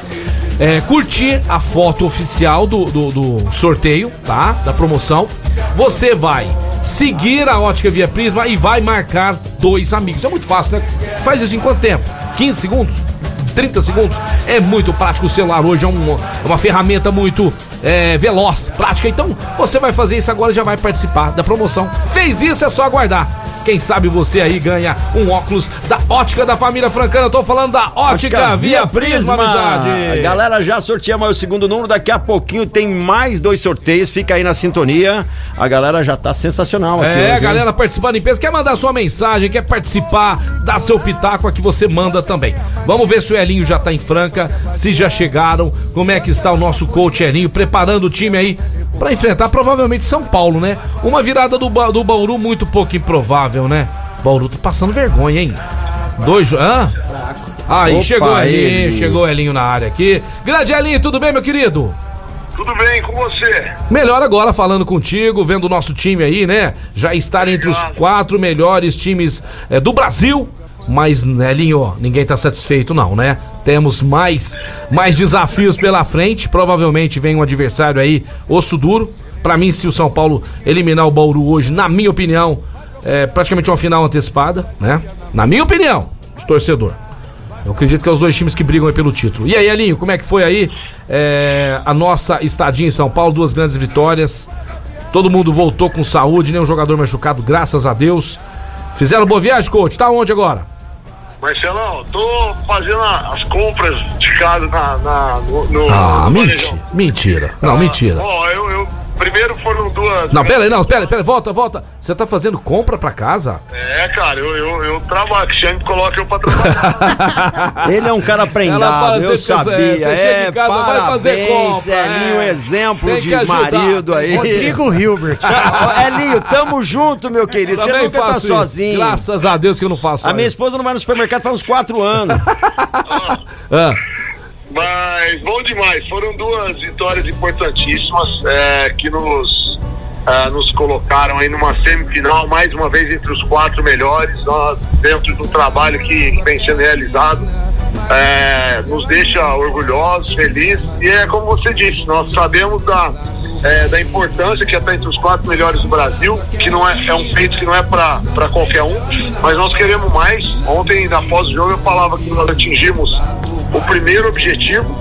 é, curtir a foto oficial do, do, do, sorteio, tá? Da promoção. Você vai seguir a Ótica Via Prisma e vai marcar dois amigos. É muito fácil, né? Faz isso em quanto tempo? 15 segundos? 30 segundos? É muito prático. O celular hoje é uma, é uma ferramenta muito é, veloz, prática. Então você vai fazer isso agora e já vai participar da promoção. Fez isso, é só aguardar. Quem sabe você aí ganha um óculos da Ótica da Família Francana. Eu tô falando da Ótica, Ótica Via, Via Prisma, amizade. A galera já sorteamos o segundo número. Daqui a pouquinho tem mais dois sorteios. Fica aí na sintonia. A galera já tá sensacional aqui. É, hoje, galera participando em peso. Quer mandar sua mensagem, quer participar, dá seu pitaco aqui, você manda também. Vamos ver se o Elinho já tá em Franca, se já chegaram, como é que está o nosso coach Elinho, preparando o time aí para enfrentar provavelmente São Paulo, né? Uma virada do, ba do Bauru muito pouco improvável, né? Bauru tá passando vergonha, hein? Dois. Hã? Aí, Opa, chegou Elinho, chegou o Elinho na área aqui. Grande Elinho, tudo bem, meu querido? Tudo bem com você? Melhor agora falando contigo, vendo o nosso time aí, né? Já estar entre os quatro melhores times é, do Brasil. Mas, Elinho, ninguém tá satisfeito não, né? Temos mais, mais desafios pela frente. Provavelmente vem um adversário aí, osso duro. Para mim, se o São Paulo eliminar o Bauru hoje, na minha opinião, é praticamente uma final antecipada, né? Na minha opinião, de torcedor. Eu acredito que é os dois times que brigam pelo título. E aí, Elinho, como é que foi aí é, a nossa estadia em São Paulo? Duas grandes vitórias. Todo mundo voltou com saúde, nenhum jogador machucado, graças a Deus. Fizeram boa viagem, coach? Tá onde agora? Marcelão, tô fazendo as compras de casa na, na no, no, Ah, no mentira. Mentira. Não, ah, mentira. Ó, eu, eu primeiro foram duas. Não, pera aí, não, pera, pera, volta, volta. Você tá fazendo compra pra casa? É, cara, eu, eu, eu trabalho, coloca eu pra trabalhar. Ele é um cara prendado, eu sabia. É, é casa, parabéns, vai fazer compra. Elinho, é. exemplo Tem de marido aí. Rodrigo Hilbert. Elinho, tamo junto, meu querido. Você nunca tá isso. sozinho. Graças a Deus que eu não faço A minha esposa não vai no supermercado faz uns quatro anos. ah. ah. Mas bom demais. Foram duas vitórias importantíssimas é, que nos, é, nos colocaram aí numa semifinal, mais uma vez entre os quatro melhores, dentro do trabalho que, que vem sendo realizado. É, nos deixa orgulhosos, felizes. E é como você disse, nós sabemos da, é, da importância que é estar entre os quatro melhores do Brasil, que não é, é um feito que não é para qualquer um, mas nós queremos mais. Ontem, após o jogo, eu falava que nós atingimos o primeiro objetivo,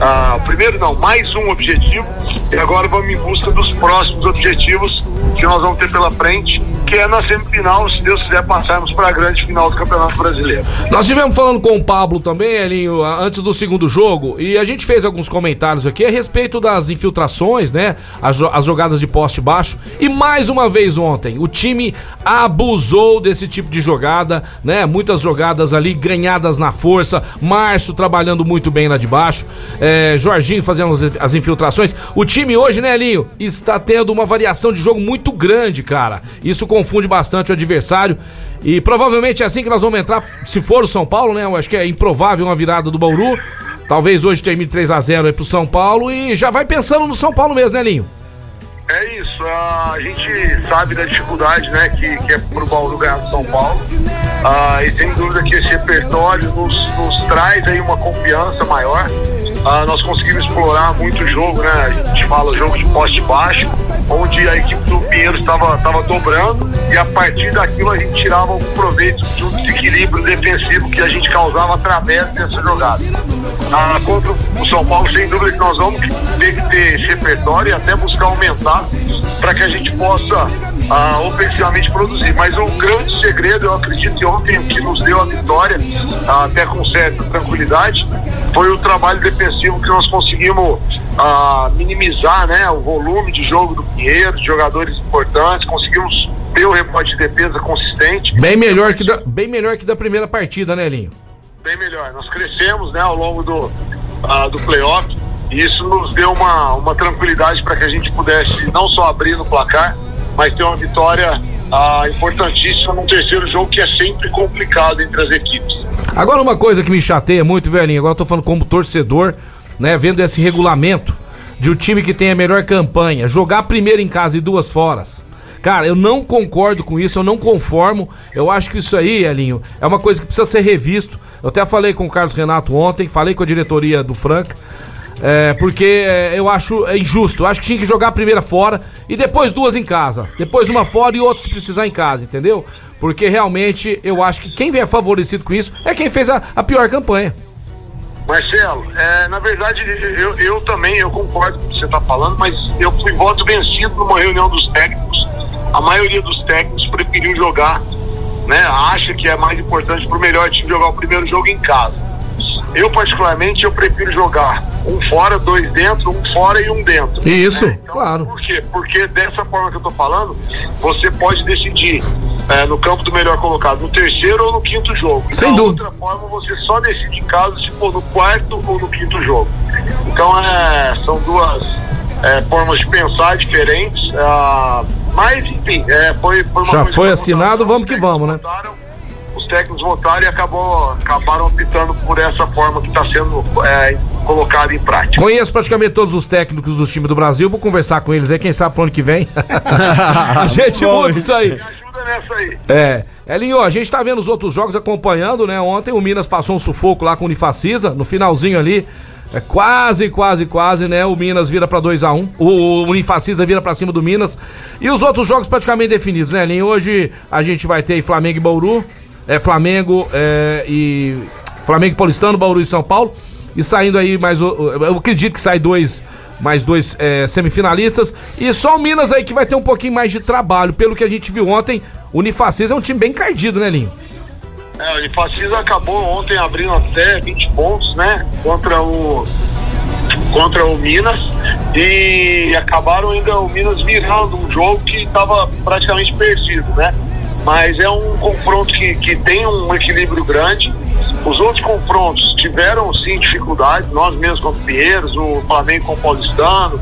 ah, primeiro não, mais um objetivo, e agora vamos em busca dos próximos objetivos que nós vamos ter pela frente que é na semifinal, se Deus quiser, passarmos para a grande final do Campeonato Brasileiro. Nós estivemos falando com o Pablo também, Elinho, antes do segundo jogo, e a gente fez alguns comentários aqui a respeito das infiltrações, né? As, as jogadas de poste baixo. E mais uma vez ontem, o time abusou desse tipo de jogada, né? Muitas jogadas ali ganhadas na força. Márcio trabalhando muito bem lá de baixo. É, Jorginho fazendo as, as infiltrações. O time hoje, né, Elinho, está tendo uma variação de jogo muito grande, cara. Isso confunde bastante o adversário. E provavelmente é assim que nós vamos entrar, se for o São Paulo, né? Eu acho que é improvável uma virada do Bauru. Talvez hoje termine 3 a 0 aí pro São Paulo e já vai pensando no São Paulo mesmo, né, Linho? É isso, a gente sabe da dificuldade né, que, que é pro Bauru ganhar do São Paulo. Ah, e sem dúvida que esse repertório nos, nos traz aí uma confiança maior. Ah, nós conseguimos explorar muito o jogo, né? A gente fala jogo de poste baixo, onde a equipe do Pinheiro estava, estava dobrando e a partir daquilo a gente tirava algum proveito de um desequilíbrio defensivo que a gente causava através dessa jogada. Ah, contra o São Paulo, sem dúvida que nós vamos ter que ter esse repertório e até buscar aumentar para que a gente possa ah, ofensivamente produzir. Mas o grande segredo, eu acredito que ontem o que nos deu a vitória, ah, até com certa tranquilidade, foi o trabalho defensivo que nós conseguimos ah, minimizar né, o volume de jogo do Pinheiro, de jogadores importantes, conseguimos ter o rebote de defesa consistente. Bem melhor que da, bem melhor que da primeira partida, né, Linho? Bem melhor. Nós crescemos né, ao longo do, ah, do playoff e isso nos deu uma, uma tranquilidade para que a gente pudesse não só abrir no placar, mas ter uma vitória ah, importantíssima num terceiro jogo que é sempre complicado entre as equipes. Agora uma coisa que me chateia muito, velhinho, agora eu tô falando como torcedor, né, vendo esse regulamento de um time que tem a melhor campanha, jogar primeiro em casa e duas foras. Cara, eu não concordo com isso, eu não conformo. Eu acho que isso aí, Elinho, é uma coisa que precisa ser revisto. Eu até falei com o Carlos Renato ontem, falei com a diretoria do Franca. É, porque é, eu acho injusto. Eu acho que tinha que jogar a primeira fora e depois duas em casa. Depois uma fora e outra se precisar em casa, entendeu? Porque realmente eu acho que quem vem favorecido com isso é quem fez a, a pior campanha. Marcelo, é, na verdade, eu, eu também eu concordo com o que você está falando, mas eu fui voto vencido numa reunião dos técnicos. A maioria dos técnicos preferiu jogar, né? Acha que é mais importante para o melhor time jogar o primeiro jogo em casa. Eu, particularmente, eu prefiro jogar um fora, dois dentro, um fora e um dentro. Isso, né? Então, claro. Por quê? Porque dessa forma que eu tô falando, você pode decidir é, no campo do melhor colocado, no terceiro ou no quinto jogo. Sem da dúvida. outra forma, você só decide em casa se for no quarto ou no quinto jogo. Então, é, são duas é, formas de pensar diferentes. ah, mas, enfim, é, foi, foi uma Já coisa foi assinado, vamos que vamos, né? Técnicos votaram e acabou, acabaram optando por essa forma que está sendo é, colocada em prática. Conheço praticamente todos os técnicos dos times do Brasil, vou conversar com eles aí, quem sabe pro ano que vem. a gente Bom, muda isso aí. Ajuda nessa aí. É. Elinho, a gente tá vendo os outros jogos acompanhando, né? Ontem o Minas passou um sufoco lá com o Unifacisa, no finalzinho ali. É quase, quase, quase, né? O Minas vira pra 2 a 1 um, O Unifacisa vira pra cima do Minas. E os outros jogos praticamente definidos, né, Elinho? Hoje a gente vai ter Flamengo e Bauru. É Flamengo é, e. Flamengo Paulistano, Bauru e São Paulo. E saindo aí mais. Eu acredito que sai dois. Mais dois é, semifinalistas. E só o Minas aí que vai ter um pouquinho mais de trabalho. Pelo que a gente viu ontem, o Unifacisa é um time bem cardido, né, Linho? É, o Unifacisa acabou ontem abrindo até 20 pontos, né? Contra o contra o Minas e acabaram ainda o Minas virando um jogo que estava praticamente perdido, né? Mas é um confronto que, que tem um equilíbrio grande. Os outros confrontos tiveram sim dificuldades, nós mesmos com o Pinheiros, o Flamengo com o Paulistano,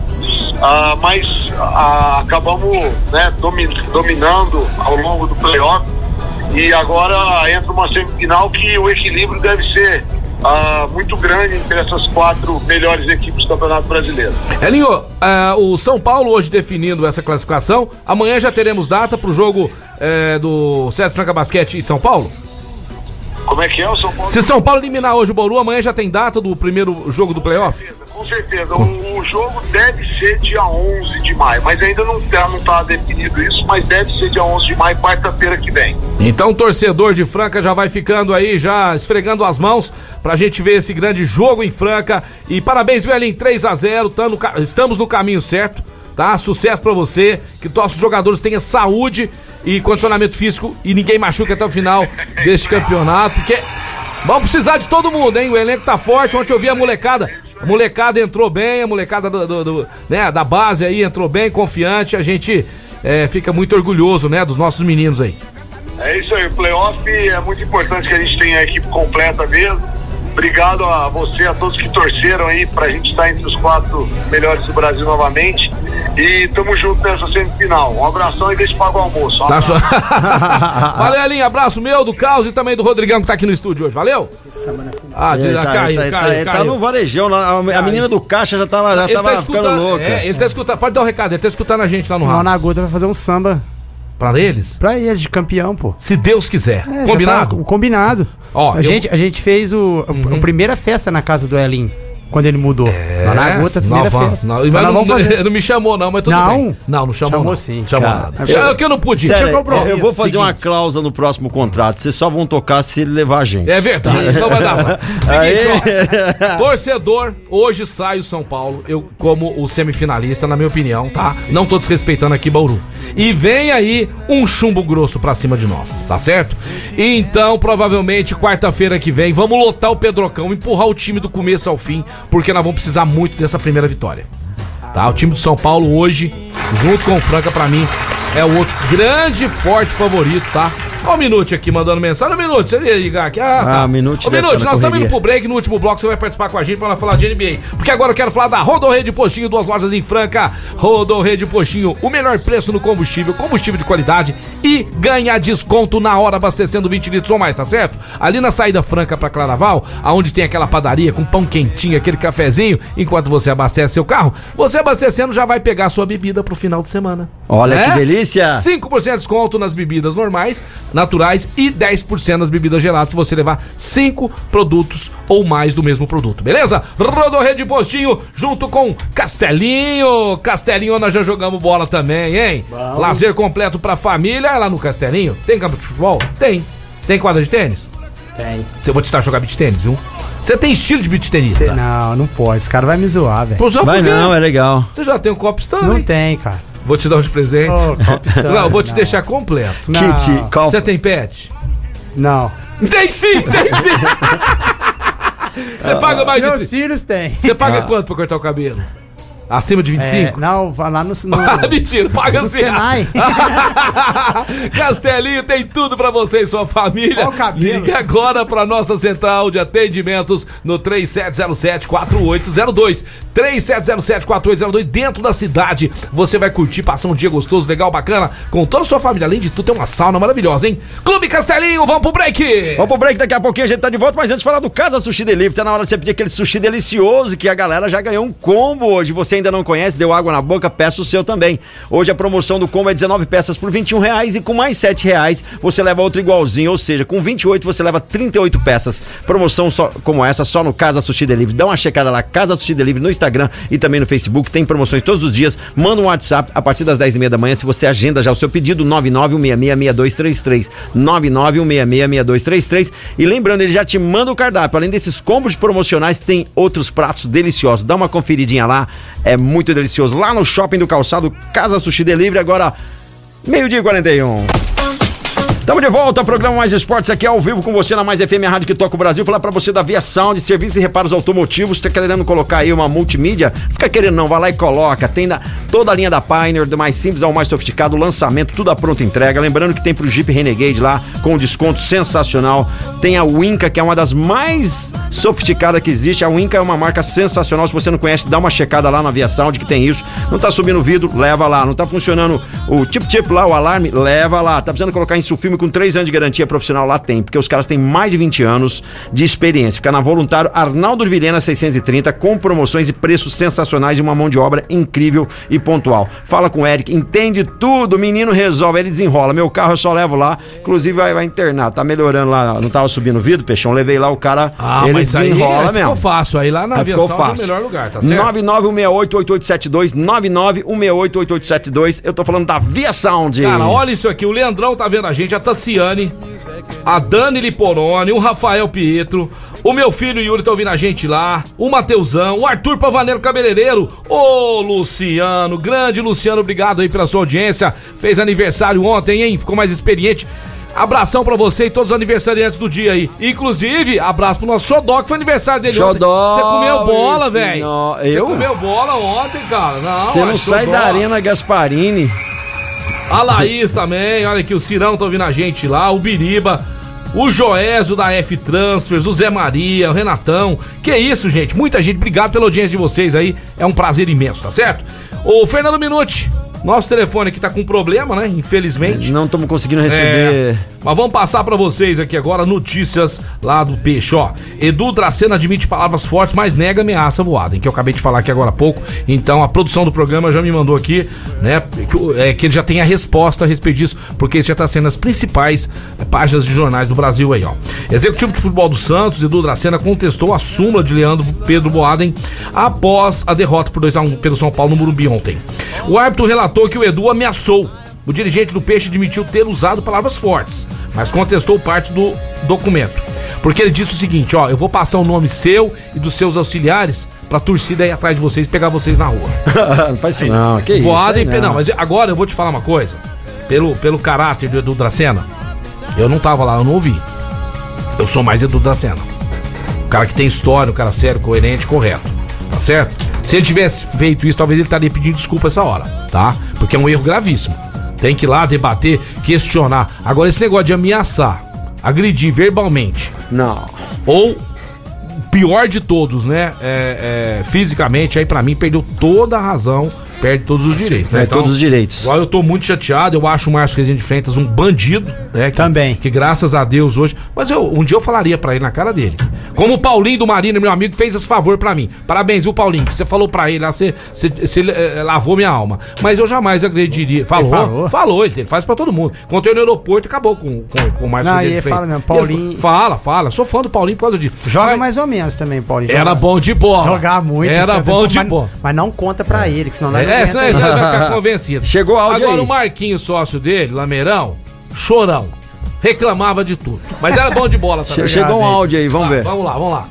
ah, mas ah, acabamos né, domi- dominando ao longo do playoff. E agora entra uma semifinal que o equilíbrio deve ser ah, muito grande entre essas quatro melhores equipes do Campeonato Brasileiro. Elinho, ah, o São Paulo hoje definindo essa classificação. Amanhã já teremos data pro jogo eh, do César Franca Basquete e São Paulo? Como é que é o São Paulo? Se São Paulo eliminar hoje o Bauru, amanhã já tem data do primeiro jogo do playoff? Com certeza, o, o jogo deve ser dia 11 de maio, mas ainda não está não tá definido isso, mas deve ser dia 11 de maio, quarta-feira que vem. Então, torcedor de Franca já vai ficando aí, já esfregando as mãos pra gente ver esse grande jogo em Franca. E parabéns, velhinho, 3 a 0 tá estamos no caminho certo, tá? Sucesso pra você, que nossos jogadores tenham saúde e condicionamento físico e ninguém machuque até o final deste campeonato, porque vamos precisar de todo mundo, hein? O elenco tá forte, ontem eu vi a molecada, a molecada entrou bem, a molecada do, do- do- né, da base aí entrou bem, confiante, a gente é, fica muito orgulhoso, né, dos nossos meninos aí. É isso aí, o playoff é muito importante que a gente tenha a equipe completa mesmo. Obrigado a você, a todos que torceram aí pra gente estar entre os quatro melhores do Brasil novamente. E tamo junto nessa semifinal. Um abração e deixa pagar o almoço. Um Tá só. Valeu, Elinho. Abraço meu, do Caos e também do Rodrigão que tá aqui no estúdio hoje. Valeu? Ah, Ele ah, tá, caiu, ele tá- caiu, tá caiu. no varejão lá. A, a menina do caixa já tava, já Ele tava tá ficando louca. é, ele tá escutando, pode dar o recado, ele tá escutando a gente lá no rádio. Managuta vai fazer um samba Pra eles? pra eles de campeão, pô. Se Deus quiser. É, já Combinado? tá combinado. Ó, a, eu- gente, a gente fez o, a- a primeira festa na casa do Elin, quando ele mudou. É, Lá na Guta, a primeira não, não, vamos fazer. não me chamou, não, mas tudo Não? bem. Não, não chamou. Chamou não. sim. Chamou Cara, nada. eu- Eu, que eu não pude. Sério, Chegou pro- eu vou Isso, fazer uma seguinte. cláusula no próximo contrato. Vocês só vão tocar se ele levar a gente. É verdade, não vai dar. Seguinte, ó. Torcedor, hoje sai o São Paulo, eu como o semifinalista, na minha opinião, tá? Não tô desrespeitando aqui Bauru. E vem aí um chumbo grosso pra cima de nós, tá certo? Então, provavelmente, quarta-feira que vem, vamos lotar o Pedrocão, empurrar o time do começo ao fim, porque nós vamos precisar muito dessa primeira vitória. Tá? O time do São Paulo hoje, junto com o Franca, pra mim, é o outro grande, forte favorito, tá? Ó o Minute aqui mandando mensagem. Minute, você ia ligar aqui. Ah, tá. Ah, Minute Ô, deve Minute, nós estamos indo pro break. No último bloco você vai participar com a gente pra nós falar de NBA. Porque agora eu quero falar da Rodorrede Postinho, duas lojas em Franca. Rodorrede Postinho, o melhor preço no combustível, combustível de qualidade e ganhar desconto na hora abastecendo 20 litros ou mais, tá certo? Ali na saída franca pra Claraval, aonde tem aquela padaria com pão quentinho, aquele cafezinho, enquanto você abastece seu carro, você abastecendo já vai pegar sua bebida pro final de semana. Olha Né? que delícia! 5% de desconto nas bebidas normais, naturais e 10% nas bebidas geladas se você levar 5 produtos ou mais do mesmo produto, beleza? Rodorrede Postinho junto com Castelinho. Castelinho, nós já jogamos bola também, hein? Lazer completo pra família é lá no Castelinho. Tem campo de futebol? Tem. Tem quadra de tênis? Tem. Você vou te estar jogar beat tênis, viu? Você tem estilo de beat tênis? Cê- não, não pode. Esse cara vai me zoar, velho. Vai não, é legal. Você já tem um copo Stanley? Não tem, cara. Vou te dar um de presente. Stanley, não, vou te não. deixar completo. Não. Kit, qual? Você tem pet? Não. Tem sim, tem sim. Você paga mais Meus de. filhos têm. Você paga quanto pra cortar o cabelo? Acima de É, 25? não, vai lá no. no Ah, mentira, paga no assim. Senai. Castelinho tem tudo pra você e sua família. Ó o cabelo. Ligue agora pra nossa central de atendimentos no 3707-4802. 3707-4802. Dentro da cidade, você vai curtir, passar um dia gostoso, legal, bacana, com toda a sua família. Além de tudo, tem uma sauna maravilhosa, hein? Clube Castelinho, vamos pro break! Vamos pro break, daqui a pouquinho a gente tá de volta, mas antes de falar do Casa Sushi Delivery, tá na hora de você pedir aquele sushi delicioso que a galera já ganhou um combo hoje. Você ainda não conhece, deu água na boca, peça o seu também. Hoje a promoção do combo é 19 peças por 21 reais e com mais 7 reais você leva outro igualzinho, ou seja, com 28 você leva 38 peças. Promoção só, como essa só no Casa Sushi Delivery. Dá uma checada lá, Casa Sushi Delivery no Instagram e também no Facebook. Tem promoções todos os dias. Manda um WhatsApp a partir das 10 e meia da manhã se você agenda já o seu pedido, 991666233. 991666233. E lembrando, ele já te manda o cardápio. Além desses combos promocionais, tem outros pratos deliciosos. Dá uma conferidinha lá, muito delicioso. Lá no Shopping do Calçado, Casa Sushi Delivery, agora meio-dia e 41. Estamos de volta programa Mais Esportes aqui ao vivo com você na Mais FM, rádio que toca o Brasil. Falar pra você da Via Sound, serviço e reparos automotivos. Tá querendo colocar aí uma multimídia? Fica querendo não, vai lá e coloca. Tem da, toda a linha da Pioneer, do mais simples ao mais sofisticado, lançamento, tudo a pronta entrega. Lembrando que tem pro Jeep Renegade lá, com um desconto sensacional. Tem a Winca, que é uma das mais sofisticadas que existe. A Winca é uma marca sensacional. Se você não conhece, dá uma checada lá na Via Sound que tem isso. Não tá subindo o vidro, leva lá. Não tá funcionando o tip-tip lá, o alarme, leva lá. Tá precisando colocar isso filme com 3 anos de garantia profissional lá tem, porque os caras têm mais de 20 anos de experiência. Fica na Voluntário Arnaldo de Vilhena 630 com promoções e preços sensacionais e uma mão de obra incrível e pontual. Fala com o Eric, entende tudo, o menino resolve, ele desenrola. Meu carro eu só levo lá, inclusive vai, vai internar, tá melhorando lá, não tava subindo o vidro, peixão, levei lá o cara, Ah, ele mas aí, desenrola aí mesmo. ficou fácil. Aí lá na Aí ficou aviação é o fácil. melhor lugar, tá certo? 991688872, 991688872. Eu tô falando da Via Sound. Cara, olha isso aqui. O Leandrão tá vendo a gente, Tassiane, a Dani Liporone, o Rafael Pietro, o meu filho Yuri tá ouvindo a gente lá, o Mateuzão, o Arthur Pavanello Cabeleireiro, o Luciano, grande Luciano, obrigado aí pela sua audiência. Fez aniversário ontem, hein? Ficou mais experiente. Abração pra você e todos os aniversariantes do dia aí. Inclusive, abraço pro nosso Xodó, que foi aniversário dele Xodó, ontem. Você comeu bola, velho. nó- Você eu? comeu bola ontem, cara. Não, Você não é sai Xodó. da Arena Gasparini. A Laís também, olha aqui, o Cirão tá ouvindo a gente lá, o Biriba. o Joésio da F Transfers, o Zé Maria, o Renatão. Que isso, gente? Muita gente, obrigado pela audiência de vocês aí. É um prazer imenso, tá certo? O Fernando Minuti, nosso telefone aqui tá com problema, né? Infelizmente. Não estamos conseguindo receber. É, mas vamos passar pra vocês aqui agora notícias lá do Peixe, ó. Edu Dracena admite palavras fortes, mas nega ameaça voada, em que eu acabei de falar aqui agora há pouco. Então a produção do programa já me mandou aqui, né, que, é, que ele já tem a resposta a respeito disso, porque isso já tá sendo nas principais é, páginas de jornais do Brasil aí, ó. Executivo de futebol do Santos, Edu Dracena, contestou a súmula de Leandro Pedro Boaden após a derrota por 2x1 pelo São Paulo no Morumbi ontem. O árbitro relatou que o Edu ameaçou o dirigente do Peixe admitiu ter usado palavras fortes, mas contestou parte do documento. Porque ele disse o seguinte: ó, eu vou passar o nome seu e dos seus auxiliares pra torcida ir atrás de vocês e pegar vocês na rua. não faz isso não, que isso. Voada aí e não. não, mas agora eu vou te falar uma coisa. Pelo, pelo caráter do Edu Dracena, eu não tava lá, eu não ouvi. Eu sou mais Edu Dracena. O cara que tem história, um cara sério, coerente, correto. Tá certo? Se ele tivesse feito isso, talvez ele estaria pedindo desculpa essa hora, tá? Porque é um erro gravíssimo. Tem que ir lá debater, questionar. Agora, esse negócio de ameaçar, agredir verbalmente. Não. Ou pior de todos, né? É, é, fisicamente, aí para mim perdeu toda a razão perde todos os direitos. Né? É, então, todos os direitos. Agora eu tô muito chateado, eu acho o Márcio Rezende de Freitas um bandido, né? Que, Também. Que graças a Deus hoje. Mas eu, um dia eu falaria para ele na cara dele. Como o Paulinho do Marina, meu amigo, fez esse favor para mim. Parabéns, viu, Paulinho? Você falou para ele lá, você, você, você é, lavou minha alma. Mas eu jamais agrediria. Falou? Ele falou, falou ele, ele faz para todo mundo. Contei no aeroporto e acabou com, com, com o Márcio Rezende de Freitas. Fala mesmo, Paulinho. fala, fala. Sou fã do Paulinho por causa disso. Joga mas, mais ou menos também, Paulinho. Era bom de bola. Jogar muito. Era bom de bola. Mas não conta pra ele, que senão não é. É, senão ele vai ficar convencido. Chegou áudio Agora aí. o Marquinho, sócio dele, Lameirão, chorão. Reclamava de tudo. Mas era bom de bola também. Chegou um áudio aí, vamos Tá, ver. Vamos lá, vamos lá.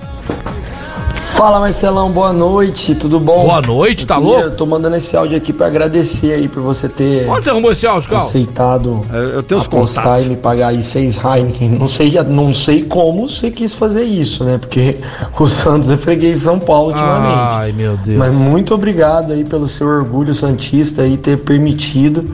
Fala Marcelão, boa noite, tudo bom? Boa noite, tá Eu louco? Tô mandando esse áudio aqui pra agradecer aí por você ter Onde você arrumou esse áudio, Cal? aceitado Eu, eu tenho os apostar contatos. e me pagar aí seis Heineken. Não sei, não sei como você quis fazer isso, né? Porque o Santos é freguês de São Paulo ultimamente. Ai, meu Deus. Mas muito obrigado aí pelo seu orgulho santista aí ter permitido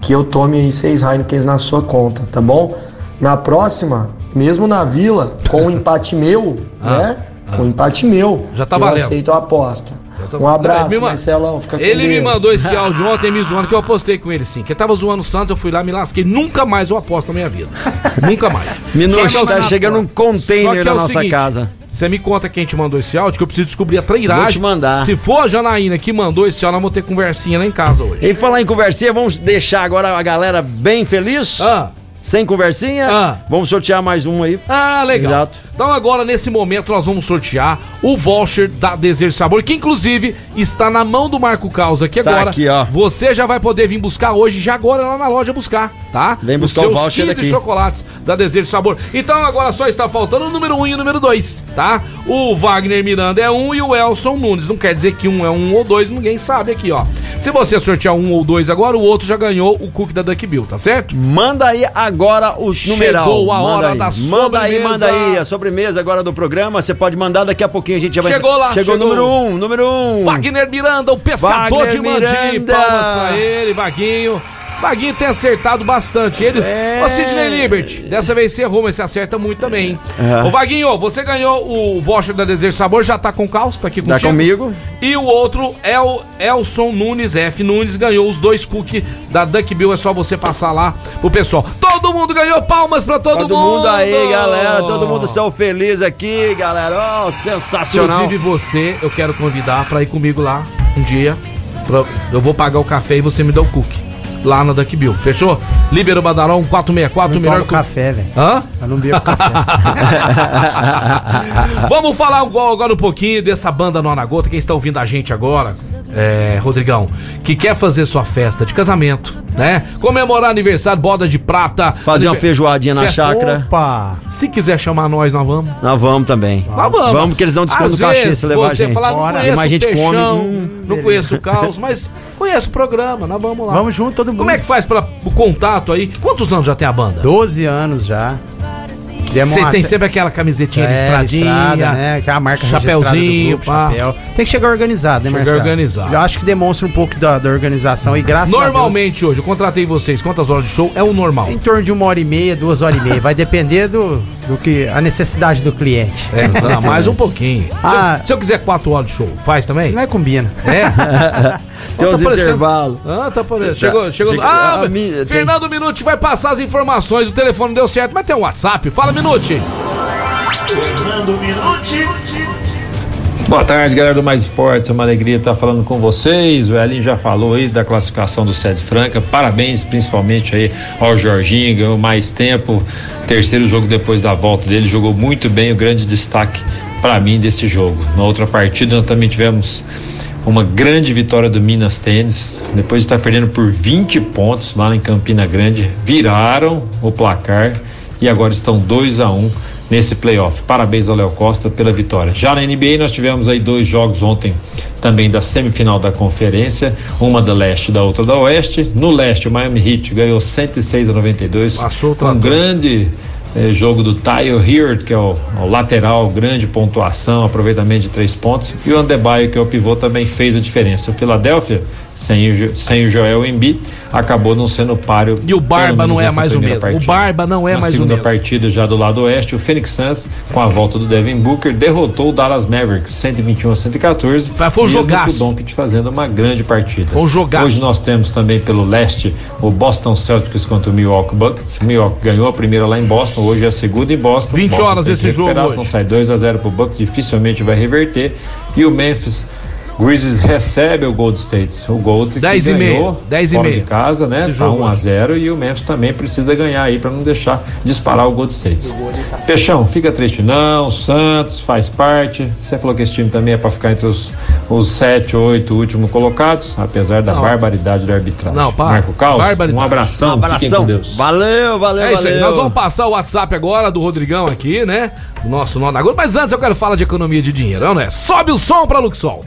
que eu tome aí seis Heineken na sua conta, tá bom? Na próxima, mesmo na vila, com um empate meu, Ah, né? Com um empate meu, Já tá eu valendo. aceito a aposta. tá- Um abraço, Ele ma- Marcelão. Fica com Ele me Deus. mandou esse áudio ontem me zoando, que eu apostei com ele sim. Que ele tava zoando o Santos, eu fui lá, me lasquei. Nunca mais eu aposto na minha vida. Nunca mais. Minuto, é tá chegando um container é na o nossa seguinte, casa. Você me conta quem te mandou esse áudio, que eu preciso descobrir a trairagem. Vou te mandar. Se for a Janaína que mandou esse áudio, nós vamos ter conversinha lá em casa hoje. E falar em conversinha, vamos deixar agora a galera bem feliz? Ah. Sem conversinha? Ah. Vamos sortear mais um aí. Ah, legal. Exato. Então agora, nesse momento, nós vamos sortear o voucher da Desejo Sabor, que inclusive está na mão do Marco Causa aqui Tá agora. aqui, ó. Você já vai poder vir buscar hoje, já agora lá na loja buscar, tá? Vem Os buscar o seus voucher 15 daqui. chocolates da Desejo Sabor. Então agora só está faltando o número 1 e o número 2, tá? O Wagner Miranda é um e o Elson Nunes. Não quer dizer que um é um ou dois, ninguém sabe aqui, ó. Se você sortear um ou dois agora, o outro já ganhou o cookie da Duck Bill, tá certo? Manda aí agora o numeral. Chegou a Manda hora aí. da Manda aí, sobremesa. manda aí. A sobremesa agora do programa. Você pode mandar daqui a pouquinho, a gente já vai. Chegou lá, Chegou o chegou. número um, número um. Wagner Miranda, o pescador Wagner de Mandi. Palmas pra ele, Vaguinho. Vaguinho tem acertado bastante. Ele. É. Ô, Sidney Liberty, dessa vez você errou, mas você acerta muito também. Aham. Ô, Vaguinho, você ganhou o voucher da Desejo Sabor, já tá com calça, tá aqui Tá contigo. comigo. E o outro é o Elson Nunes, F. Nunes, ganhou os dois cookies da Duck Bill. É só você passar lá pro pessoal. Todo mundo ganhou palmas pra todo, Todo mundo aí, galera. Todo mundo são feliz aqui, galera. Oh, sensacional. Inclusive você, eu quero convidar pra ir comigo lá um dia. Pra- eu vou pagar o café e você me dá o cookie. Lá na Duck Bill. Fechou? Libero Badarão 464, o Não melhor tomo café, velho. Hã? Eu não bebo café. Vamos falar agora um pouquinho dessa banda Nona Gota. Quem está ouvindo a gente agora, é, Rodrigão, que quer fazer sua festa de casamento, né? Comemorar aniversário, boda de prata. Fazer uma feijoadinha na Festa- chácara. Opa! Se quiser chamar nós, nós vamos. Nós vamos também. Nós vamos. Vamos, porque eles dão desconto Às no cachê vezes, se levar a você gente. falar, não conheço Mas a o gente come, peixão, hum, não beleza. conheço o caos, mas conheço o programa, nós vamos lá. Vamos junto, todo mundo. Como é que faz para o contato aí? Quantos anos já tem a banda? 12 anos já. Vocês têm sempre aquela camisetinha É, listradinha, listrada, né? Que é a marca chapéuzinho, pá. chapéu. Tem que chegar organizado, né, Chegar Marcelo? organizado. Eu acho que demonstra um pouco da, da organização e graças a Normalmente hoje, eu contratei vocês, quantas horas de show é o normal? Deus, em torno de uma hora e meia, duas horas e meia. Vai depender do, do que a necessidade do cliente. É, mais um pouquinho. Se, Ah. eu, se eu quiser quatro horas de show, faz também? Não é combina. É? Tem Ó, uns parecendo- intervalos. Ah, tá parecendo. Chegou, chegou. Chega- Ah, a mi- tem- Fernando Minuti vai passar as informações. O telefone deu certo, mas tem um WhatsApp. Fala, Minuti. Fernando Minuti. Boa tarde, galera do Mais Esportes. É uma alegria estar falando com vocês. O Elinho já falou aí da classificação do Sede Franca. Parabéns, principalmente aí ao Jorginho, ganhou mais tempo. Terceiro jogo depois da volta dele, jogou muito bem. O grande destaque para mim desse jogo. Na outra partida, nós também tivemos uma grande vitória do Minas Tênis. Depois de estar perdendo por 20 pontos lá em Campina Grande, viraram o placar e agora estão 2 a 1 nesse playoff. Parabéns ao Léo Costa pela vitória. Já na NBA nós tivemos aí dois jogos ontem também da semifinal da conferência, uma da leste e da outra da oeste. No leste o Miami Heat ganhou 106 a 92. Passou um grande eh, jogo do Tyler Heard, que é o, o lateral, grande pontuação, aproveitamento de três pontos. E o Andebayo, que é o pivô, também fez a diferença. O Philadelphia, sem o, sem o Joel Embiid, acabou não sendo páreo. E o Barba não é mais o mesmo. O partida. Barba não é Na mais o segunda mesmo. partida já do lado oeste, o Phoenix Suns, com a volta do Devin Booker, derrotou o Dallas Mavericks 121 a 114. Mas foi um jogaço. O Doncic fazendo uma grande partida. Foi um jogaço. Hoje nós temos também pelo leste o Boston Celtics contra o Milwaukee Bucks. O Milwaukee ganhou a primeira lá em Boston, hoje é a segunda em Boston. 20 Boston horas esse jogo hoje. Não sai 2 a 0 pro Bucks, dificilmente vai reverter. E o Memphis Grizzlies recebe o Gold State. O Gold que 10 e ganhou meia, 10 e fora meia. de casa, né? Esse Tá jogo 1 a 0 e o Memphis também precisa ganhar aí para não deixar disparar o Gold State. Peixão, fica triste não, Santos faz parte. Você falou que esse time também é para ficar entre os os sete, oito últimos colocados, apesar da Não. barbaridade da arbitragem. Não, pá. Marco Caos, Barbaridade. um abração, Um fiquem abração. com Deus. Valeu, valeu, É isso aí, valeu. nós vamos passar o WhatsApp agora do Rodrigão aqui, né? O nosso nó da agora. Mas antes eu quero falar de economia de dinheiro, não é? Sobe o som pra Luxol.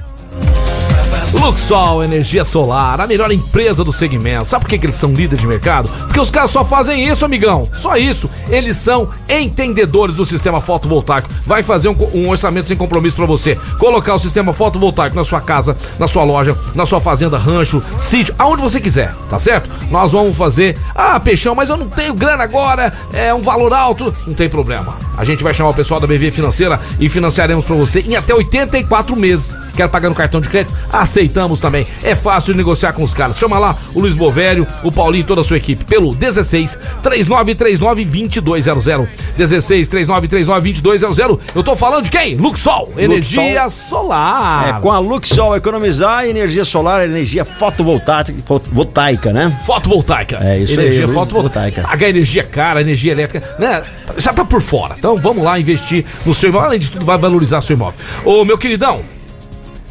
Luxol Energia Solar, a melhor empresa do segmento. Sabe por que, que eles são líderes de mercado? Porque os caras só fazem isso, amigão. Só isso. Eles são entendedores do sistema fotovoltaico. Vai fazer um, um orçamento sem compromisso pra você. Colocar o sistema fotovoltaico na sua casa, na sua loja, na sua fazenda, rancho, sítio, aonde você quiser, tá certo? Nós vamos fazer. Ah, Peixão, mas eu não tenho grana agora, é um valor alto. Não tem problema. A gente vai chamar o pessoal da BV Financeira e financiaremos pra você em até 84 meses. Quer pagar no cartão de crédito? Aceitamos também. É fácil negociar com os caras. Chama lá o Luiz Bovério, o Paulinho e toda a sua equipe pelo 16 3939 2200. 16 3939 2200. Eu tô falando de quem? Luxol, energia solar. É, com a Luxol economizar energia solar, energia fotovoltaica, fotovoltaica, né? Fotovoltaica. É isso aí, energia Luiz, fotovoltaica. Pagar energia cara, energia elétrica, né? Já tá por fora. Então vamos lá investir no seu imóvel. Além de tudo, vai valorizar seu imóvel. Ô, meu queridão,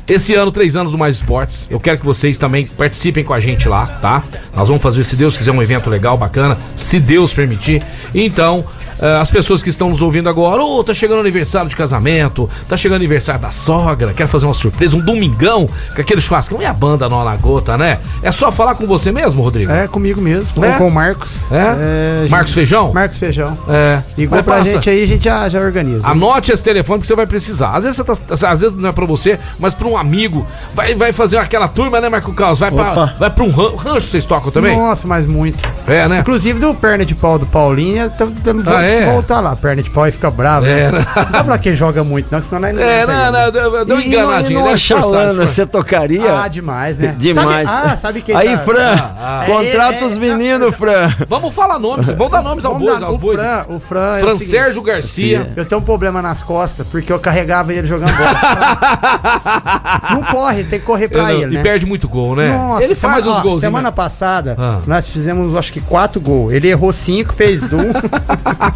esse ano, três anos do Mais Esportes. Eu quero que vocês também participem com a gente lá, tá? Nós vamos fazer, se Deus quiser, um evento legal, bacana, se Deus permitir. Então, eh, as pessoas que estão nos ouvindo agora, ô, tá chegando o aniversário de casamento, tá chegando aniversário da sogra, quer fazer uma surpresa, um domingão, com aquele churrascão e a banda não na gota, né? É só falar com você mesmo, Rodrigo? É comigo mesmo, É? com, o Marcos. É? gente- Marcos Feijão? Marcos Feijão. É. Igual pra passa. gente aí, a gente já, já organiza. Anote esse telefone que você vai precisar. Às vezes, você tá, às vezes não é pra você, mas pra um amigo. Vai, vai fazer aquela turma, né, Marco Carlos? Vai, pra, vai pra um ran- rancho, vocês tocam também? Nossa, mas muito. É, né? Inclusive do perna de pau do Paulinho, tá, tá, Ah, é? voltar lá, perna de pau e fica bravo. É, né? né? Não dá pra quem joga muito, não, senão nós não É, aguenta não, ele. não, deu, deu uma E enganadinha, no né? Esforçado. você tocaria? Ah, demais, né? Demais. Sabe, ah, sabe quem Aí, tá- Fran, Ah, ah. contrata É, é, os meninos, Fran. Vamos falar nomes, vamos dar nomes ao dar- aos bois. Fran, o Fran, é Fran Sérgio Garcia. Eu tenho um problema nas costas, porque eu carregava ele jogando bola. não corre, tem que correr pra não- ele, e né? perde muito gol, né? Nossa, Ele semana, faz uns gols. Semana passada, Ah. nós fizemos acho que quatro gols. Ele errou cinco, fez um.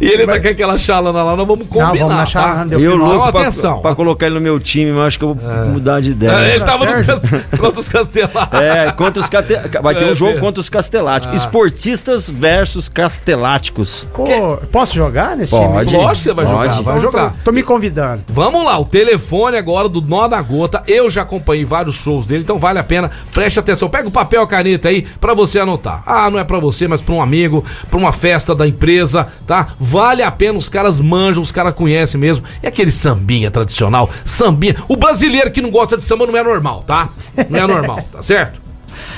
e ele tá com aquela chalana lá, nós vamos combinar. vamos na tá? chalana, deu Eu louco pra, atenção. pra colocar ele no meu time, mas acho que eu vou mudar de ideia. É, ele tava nos certo. cas- contra os castelados. É, contra os cate... vai ter É, um jogo Pedro. contra os casteláticos. Ah. Esportistas versus casteláticos. Pô, posso jogar nesse Pode. time? Lógico que você vai Pode. jogar, vai Então, jogar. Tô, tô me convidando. Vamos lá, o telefone agora do Nó da Gota. Eu já acompanhei vários shows dele, então vale a pena. Preste atenção. Pega o papel e a caneta aí pra você anotar. Ah, não é pra você, mas pra um amigo, pra uma festa da empresa, tá? Vale a pena, os caras manjam, os caras conhecem mesmo. É aquele sambinha tradicional, sambinha. O brasileiro que não gosta de samba não é normal, tá? Não é normal, tá certo?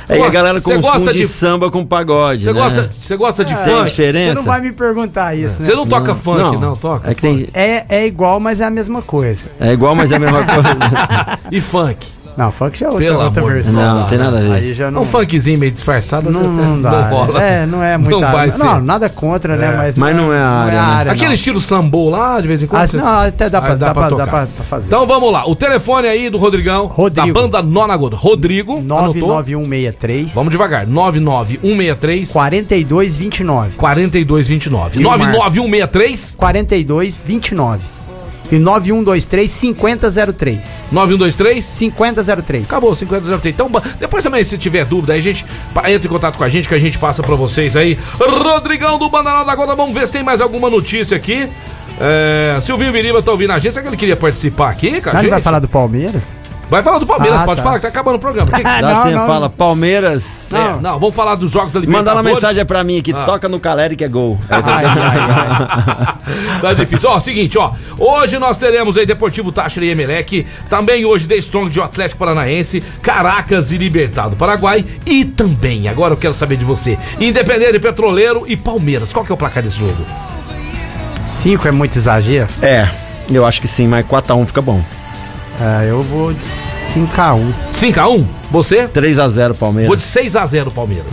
Aí Pô, a galera você confunde gosta de- samba com pagode, Você né? gosta, você gosta de Tem funk? diferença? Você não vai me perguntar isso, né? Você não toca funk, não, toca? É que tem... É, é igual, mas é a mesma coisa. É igual, mas é a mesma coisa. E funk? Não, funk já é outra, Pelo outra versão. Não, não tem nada a ver. Aí já não, Um funkzinho meio disfarçado, não, você não dá. rola. É, não é muito. Não vai ser. Não, nada contra, né? Mas, Mas não é a área, né? Aquele não. estilo sambô lá, de vez em quando? Ah, você- não, até dá pra, Ah, dá pra, dá tocar. pra- pra fazer. Então vamos lá. O telefone aí do Rodrigão. Rodrigo. Da banda Nona Gota. Rodrigo. Anotou? 99163 Vamos devagar. 99163 4229. 4229. E o Mar- 99163 4229. E 9123 5003. 9123 5003. Acabou, 5003. Então, depois também, se tiver dúvida, aí a gente entra em contato com a gente, que a gente passa pra vocês aí. Rodrigão do Bandanal da Gota, vamos ver se tem mais alguma notícia aqui. É, Silvinho Biriba tá ouvindo a gente. Será que ele queria participar aqui, cara? Mas não vai falar do Palmeiras? Vai falar do Palmeiras, Ah, pode tá. falar que tá acabando o programa. Que Ah, Dá não, tempo, não. fala, Palmeiras. É, não, vamos falar dos jogos da Mandaram Libertadores. uma mensagem pra mim aqui, Ah. toca no Caleri que é gol. Ai, ai, ai. Tá difícil. Ó, seguinte, ó. Hoje nós teremos aí Deportivo Táchira e Emelec. Também hoje The Strong de Atlético Paranaense, Caracas e Libertado Paraguai. E também, agora eu quero saber de você, Independente Petroleiro e Palmeiras. Qual que é o placar desse jogo? 5 é muito exagero? É, eu acho que sim, mas 4x1 fica bom. Ah, eu vou de 5x1. 5x1? Você? 3x0 Palmeiras. Vou de 6x0 Palmeiras.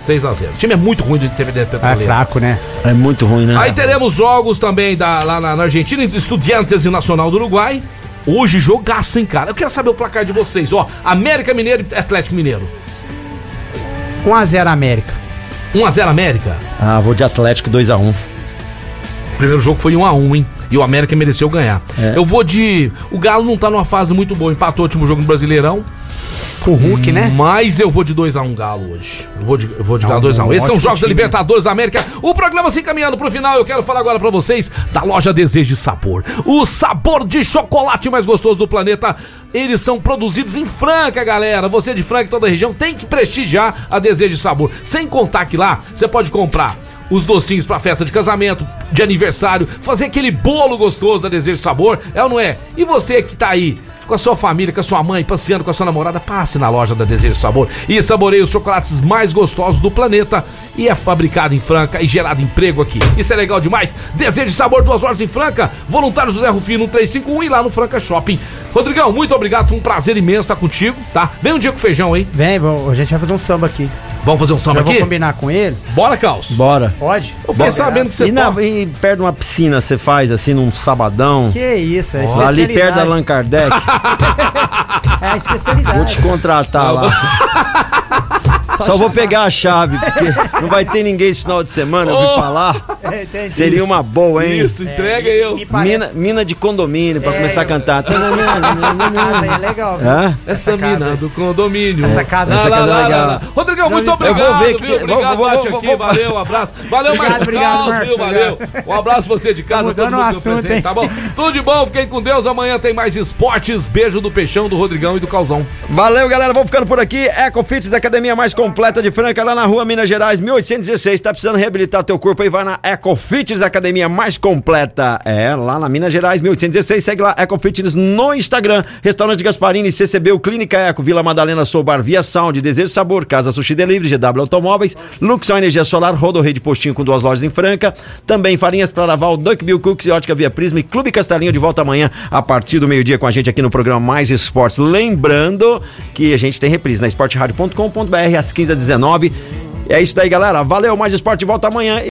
6x0. O time é muito ruim do Independente Ah, é Petroleiro. fraco, né? É muito ruim, né? Aí teremos jogos também da, lá na, na Argentina, Estudiantes e Nacional do Uruguai. Hoje, jogaço, hein, cara? Eu quero saber o placar de vocês, ó. América Mineiro e Atlético Mineiro. 1x0 América. 1x0 América. Ah, vou de Atlético 2x1. O primeiro jogo foi 1x1, hein? E o América mereceu ganhar. É. Eu vou de. O Galo não tá numa fase muito boa. Empatou o último jogo no Brasileirão. O Hulk, né? Mas eu vou de 2x1 Galo hoje. Eu vou de, eu vou de Não, Galo 2x1. um Esses são os jogos da time. Libertadores da América. O programa se encaminhando pro final. Eu quero falar agora pra vocês da loja Desejo de Sabor. O sabor de chocolate mais gostoso do planeta. Eles são produzidos em Franca, galera. Você de Franca e toda a região tem que prestigiar a Desejo de Sabor. Sem contar que lá você pode comprar os docinhos pra festa de casamento, de aniversário, fazer aquele bolo gostoso da Desejo de Sabor, é ou não é? E você que tá aí com a sua família, com a sua mãe, passeando com a sua namorada, passe na loja da Desejo de Sabor e saboreie os chocolates mais gostosos do planeta. E é fabricado em Franca e gerado emprego aqui. Isso é legal demais. Desejo de Sabor, duas horas em Franca. Voluntário José Rufino 1351 e lá no Franca Shopping. Rodrigão, muito obrigado. Foi um prazer imenso estar contigo, tá? Vem um dia com feijão, hein? Vem, vou- a gente vai fazer um samba aqui. Vamos fazer um samba Eu vou aqui? combinar com ele. Bora, Caos. Bora. Pode? Eu fiquei sabendo que você e, na, e perto de uma piscina você faz assim num sabadão. Que isso, é Ali especialidade. perto da Allan Kardec. É a especialidade. vou te contratar lá. Só, vou pegar a chave, porque não vai ter ninguém esse final de semana, eu ouvi Oh! falar. É, Seria uma boa, hein? Isso, entrega eu. Me parece- Mina, mina de condomínio pra É, começar a eu- cantar. Essa casa aí é legal. Hã? Essa, casa mina do condomínio. Essa casa- essa casa é legal. Rodrigão, muito Eu vou obrigado, ver que viu? Obrigado, vou- vou- bate vou- aqui, vou- valeu, um abraço. Valeu, Obrigado, Marcos obrigado, viu? Valeu. obrigado. Um abraço você de casa, todo mundo eu assunto, presente, hein? tá bom? Tudo de bom, fiquem com Deus. Amanhã tem mais esportes. Beijo do Peixão, do Rodrigão e do Calzão. Valeu, galera. Vamos ficando por aqui. Ecofits, a academia mais completa de Franca, lá na rua Minas Gerais, 1816. Tá precisando reabilitar teu corpo aí? Vai na Ecofits, a academia mais completa. É, lá na Minas Gerais, 1816. Segue lá, Ecofits no Instagram. Restaurante Gasparini, CCB, Clínica Eco, Vila Madalena, Soubar, Via Sound, Desejo Sabor, Casa Sushi Delivery, GW Automóveis, Luxão Energia Solar, Rodo Rede Postinho com duas lojas em Franca. Também Farinhas Claraval, Duckbill Cooks e Ótica Via Prisma e Clube Castelinho de volta amanhã a partir do meio-dia com a gente aqui no programa Mais Esportes. Lembrando que a gente tem reprise na esporteradio.com.br às 15h19. É isso daí, galera. Valeu, Mais Esporte volta amanhã.